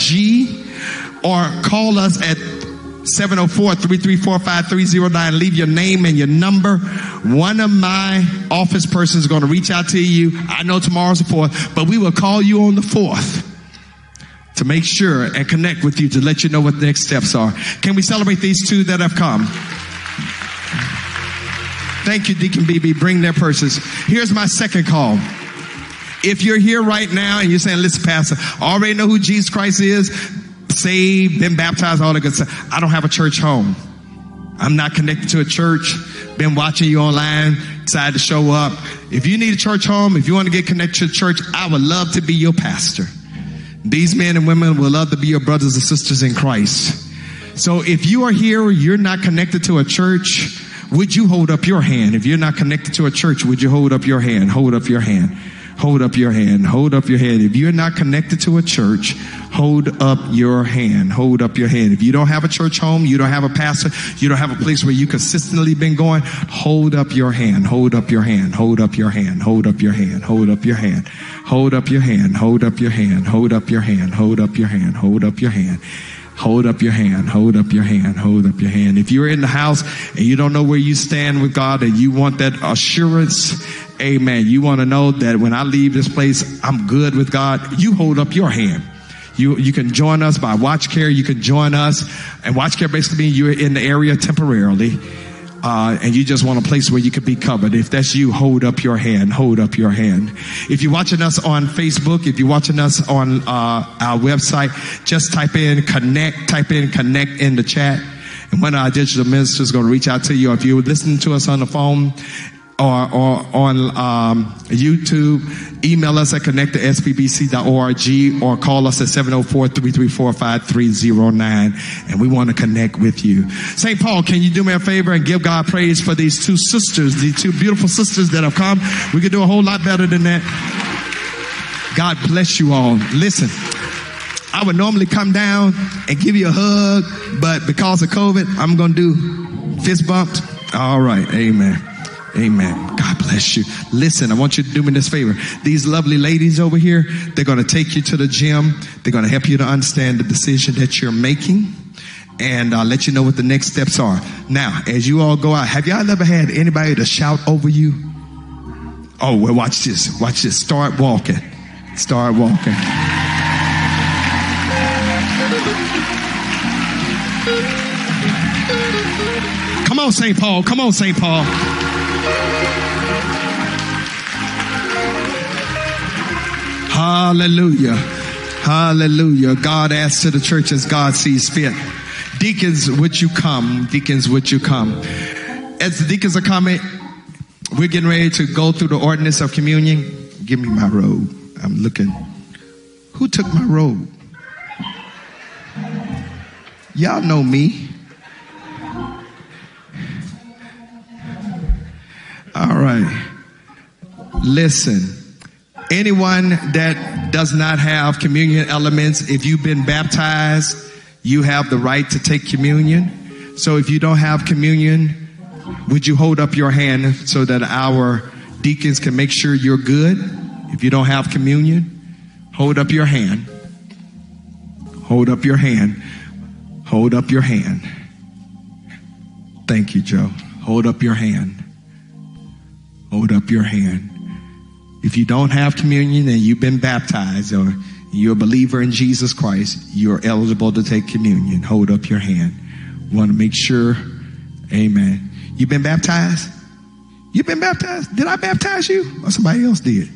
or call us at 704-334-5309. Leave your name and your number. One of my office persons is going to reach out to you. I know tomorrow's the 4th, but we will call you on the 4th to make sure and connect with you to let you know what the next steps are. Can we celebrate these two that have come? Thank you, Deacon BB. Bring their purses. Here's my second call. If you're here right now and you're saying, listen, Pastor, I already know who Jesus Christ is, saved, been baptized, all that good stuff. I don't have a church home. I'm not connected to a church. Been watching you online, decided to show up. If you need a church home, if you want to get connected to a church, I would love to be your pastor. These men and women will love to be your brothers and sisters in Christ. So if you are here, you're not connected to a church, would you hold up your hand? If you're not connected to a church, would you hold up your hand? Hold up your hand. Hold up your hand. Hold up your hand. If you're not connected to a church, hold up your hand. Hold up your hand. If you don't have a church home, you don't have a pastor, you don't have a place where you consistently been going, hold up your hand. Hold up your hand. Hold up your hand. Hold up your hand. Hold up your hand. Hold up your hand. Hold up your hand. Hold up your hand. Hold up your hand. Hold up your hand. Hold up your hand. Hold up your hand. Hold up your hand. If you're in the house and you don't know where you stand with God and you want that assurance, amen. You want to know that when I leave this place, I'm good with God. You hold up your hand. You, you can join us by watch care. You can join us and watch care basically means you're in the area temporarily. Uh, and you just want a place where you could be covered. If that's you, hold up your hand. Hold up your hand. If you're watching us on Facebook, if you're watching us on uh, our website, just type in connect. Type in connect in the chat, and one of our digital ministers is going to reach out to you. If you're listening to us on the phone or, or on um, YouTube, email us at connect or call us at 704-334-5309 and we want to connect with you. St. Paul, can you do me a favor and give God praise for these two sisters, these two beautiful sisters that have come? We could do a whole lot better than that. God bless you all. Listen, I would normally come down and give you a hug, but because of COVID, I'm going to do fist bumps. All right. Amen. Amen. God bless you. Listen, I want you to do me this favor. These lovely ladies over here, they're going to take you to the gym. They're going to help you to understand the decision that you're making and uh, let you know what the next steps are. Now, as you all go out, have y'all ever had anybody to shout over you? Oh, well, watch this. Watch this. Start walking. Start walking. Come on, St. Paul. Come on, St. Paul. Hallelujah. Hallelujah. God adds to the church as God sees fit. Deacons, would you come? Deacons, would you come? As the deacons are coming, we're getting ready to go through the ordinance of communion. Give me my robe. I'm looking. Who took my robe? Y'all know me. All right. Listen. Anyone that does not have communion elements, if you've been baptized, you have the right to take communion. So if you don't have communion, would you hold up your hand so that our deacons can make sure you're good? If you don't have communion, hold up your hand. Hold up your hand. Hold up your hand. Thank you, Joe. Hold up your hand. Hold up your hand. If you don't have communion and you've been baptized or you're a believer in Jesus Christ, you're eligible to take communion. Hold up your hand. Want to make sure, amen. You've been baptized? You've been baptized? Did I baptize you? Or somebody else did?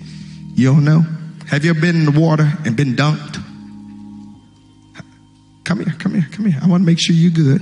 You don't know? Have you ever been in the water and been dunked? Come here, come here, come here. I want to make sure you're good.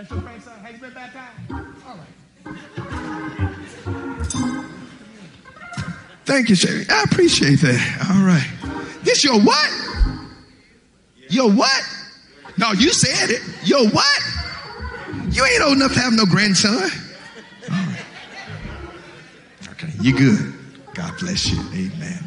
That's your face, son? Has you been baptized? All right. Thank you, Sherry. I appreciate that. All right. This your what? Your what? No, you said it. Your what? You ain't old enough to have no grandson. All right. Okay, you good. God bless you. Amen.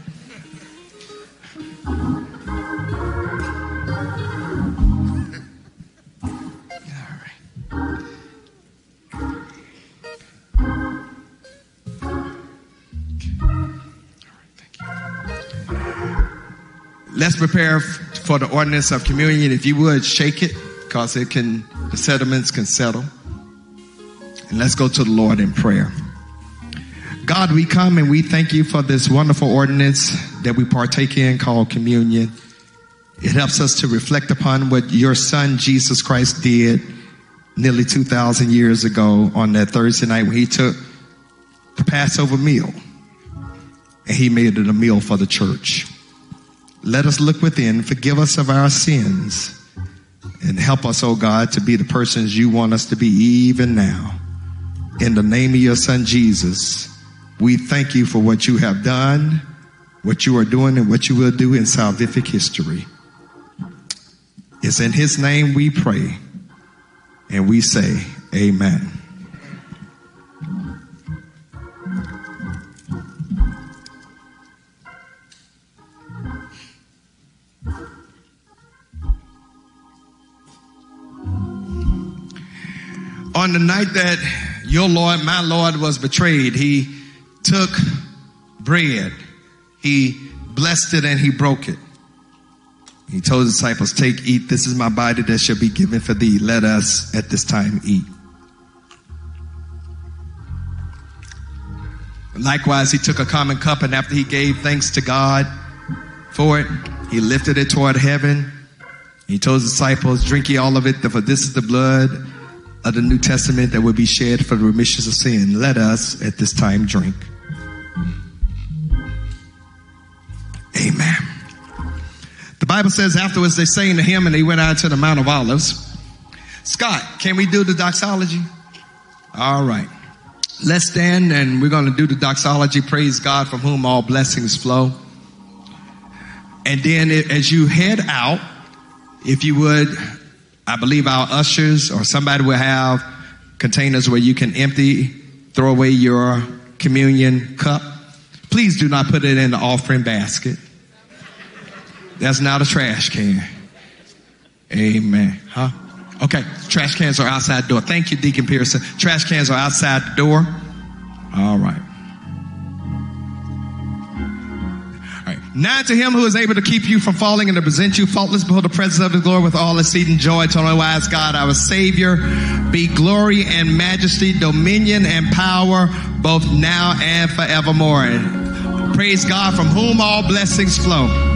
Let's prepare for the ordinance of communion. If you would, shake it, because it can, the sediments can settle. And let's go to the Lord in prayer. God, we come and we thank you for this wonderful ordinance that we partake in called communion. It helps us to reflect upon what your son Jesus Christ did nearly 2,000 years ago on that Thursday night when he took the Passover meal and he made it a meal for the church. Let us look within, forgive us of our sins, and help us, oh God, to be the persons you want us to be even now. In the name of your son Jesus, we thank you for what you have done, what you are doing, and what you will do in salvific history. It's in his name we pray, and we say, Amen. On the night that your Lord, my Lord, was betrayed, he took bread, he blessed it, and he broke it. He told his disciples, Take, eat, this is my body that shall be given for thee. Let us at this time eat. Likewise, he took a common cup, and after he gave thanks to God for it, he lifted it toward heaven. He told his disciples, Drink ye all of it, for this is the blood of the New Testament that will be shared for the remission of sin. Let us at this time drink. Amen. The Bible says afterwards they sang to him and they went out to the Mount of Olives. Scott, can we do the doxology? All right. Let's stand and we're going to do the doxology. Praise God from whom all blessings flow. And then as you head out, if you would, I believe our ushers or somebody will have containers where you can empty, throw away your communion cup. Please do not put it in the offering basket. That's not a trash can. Amen. Huh? Okay. Trash cans are outside the door. Thank you, Deacon Pearson. Trash cans are outside the door. All right. Now to him who is able to keep you from falling and to present you faultless before the presence of his glory with all exceeding joy, to only wise God, our Savior, be glory and majesty, dominion and power, both now and forevermore. Praise God from whom all blessings flow.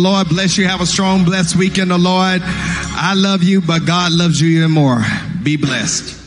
Lord bless you. Have a strong, blessed weekend, the Lord. I love you, but God loves you even more. Be blessed.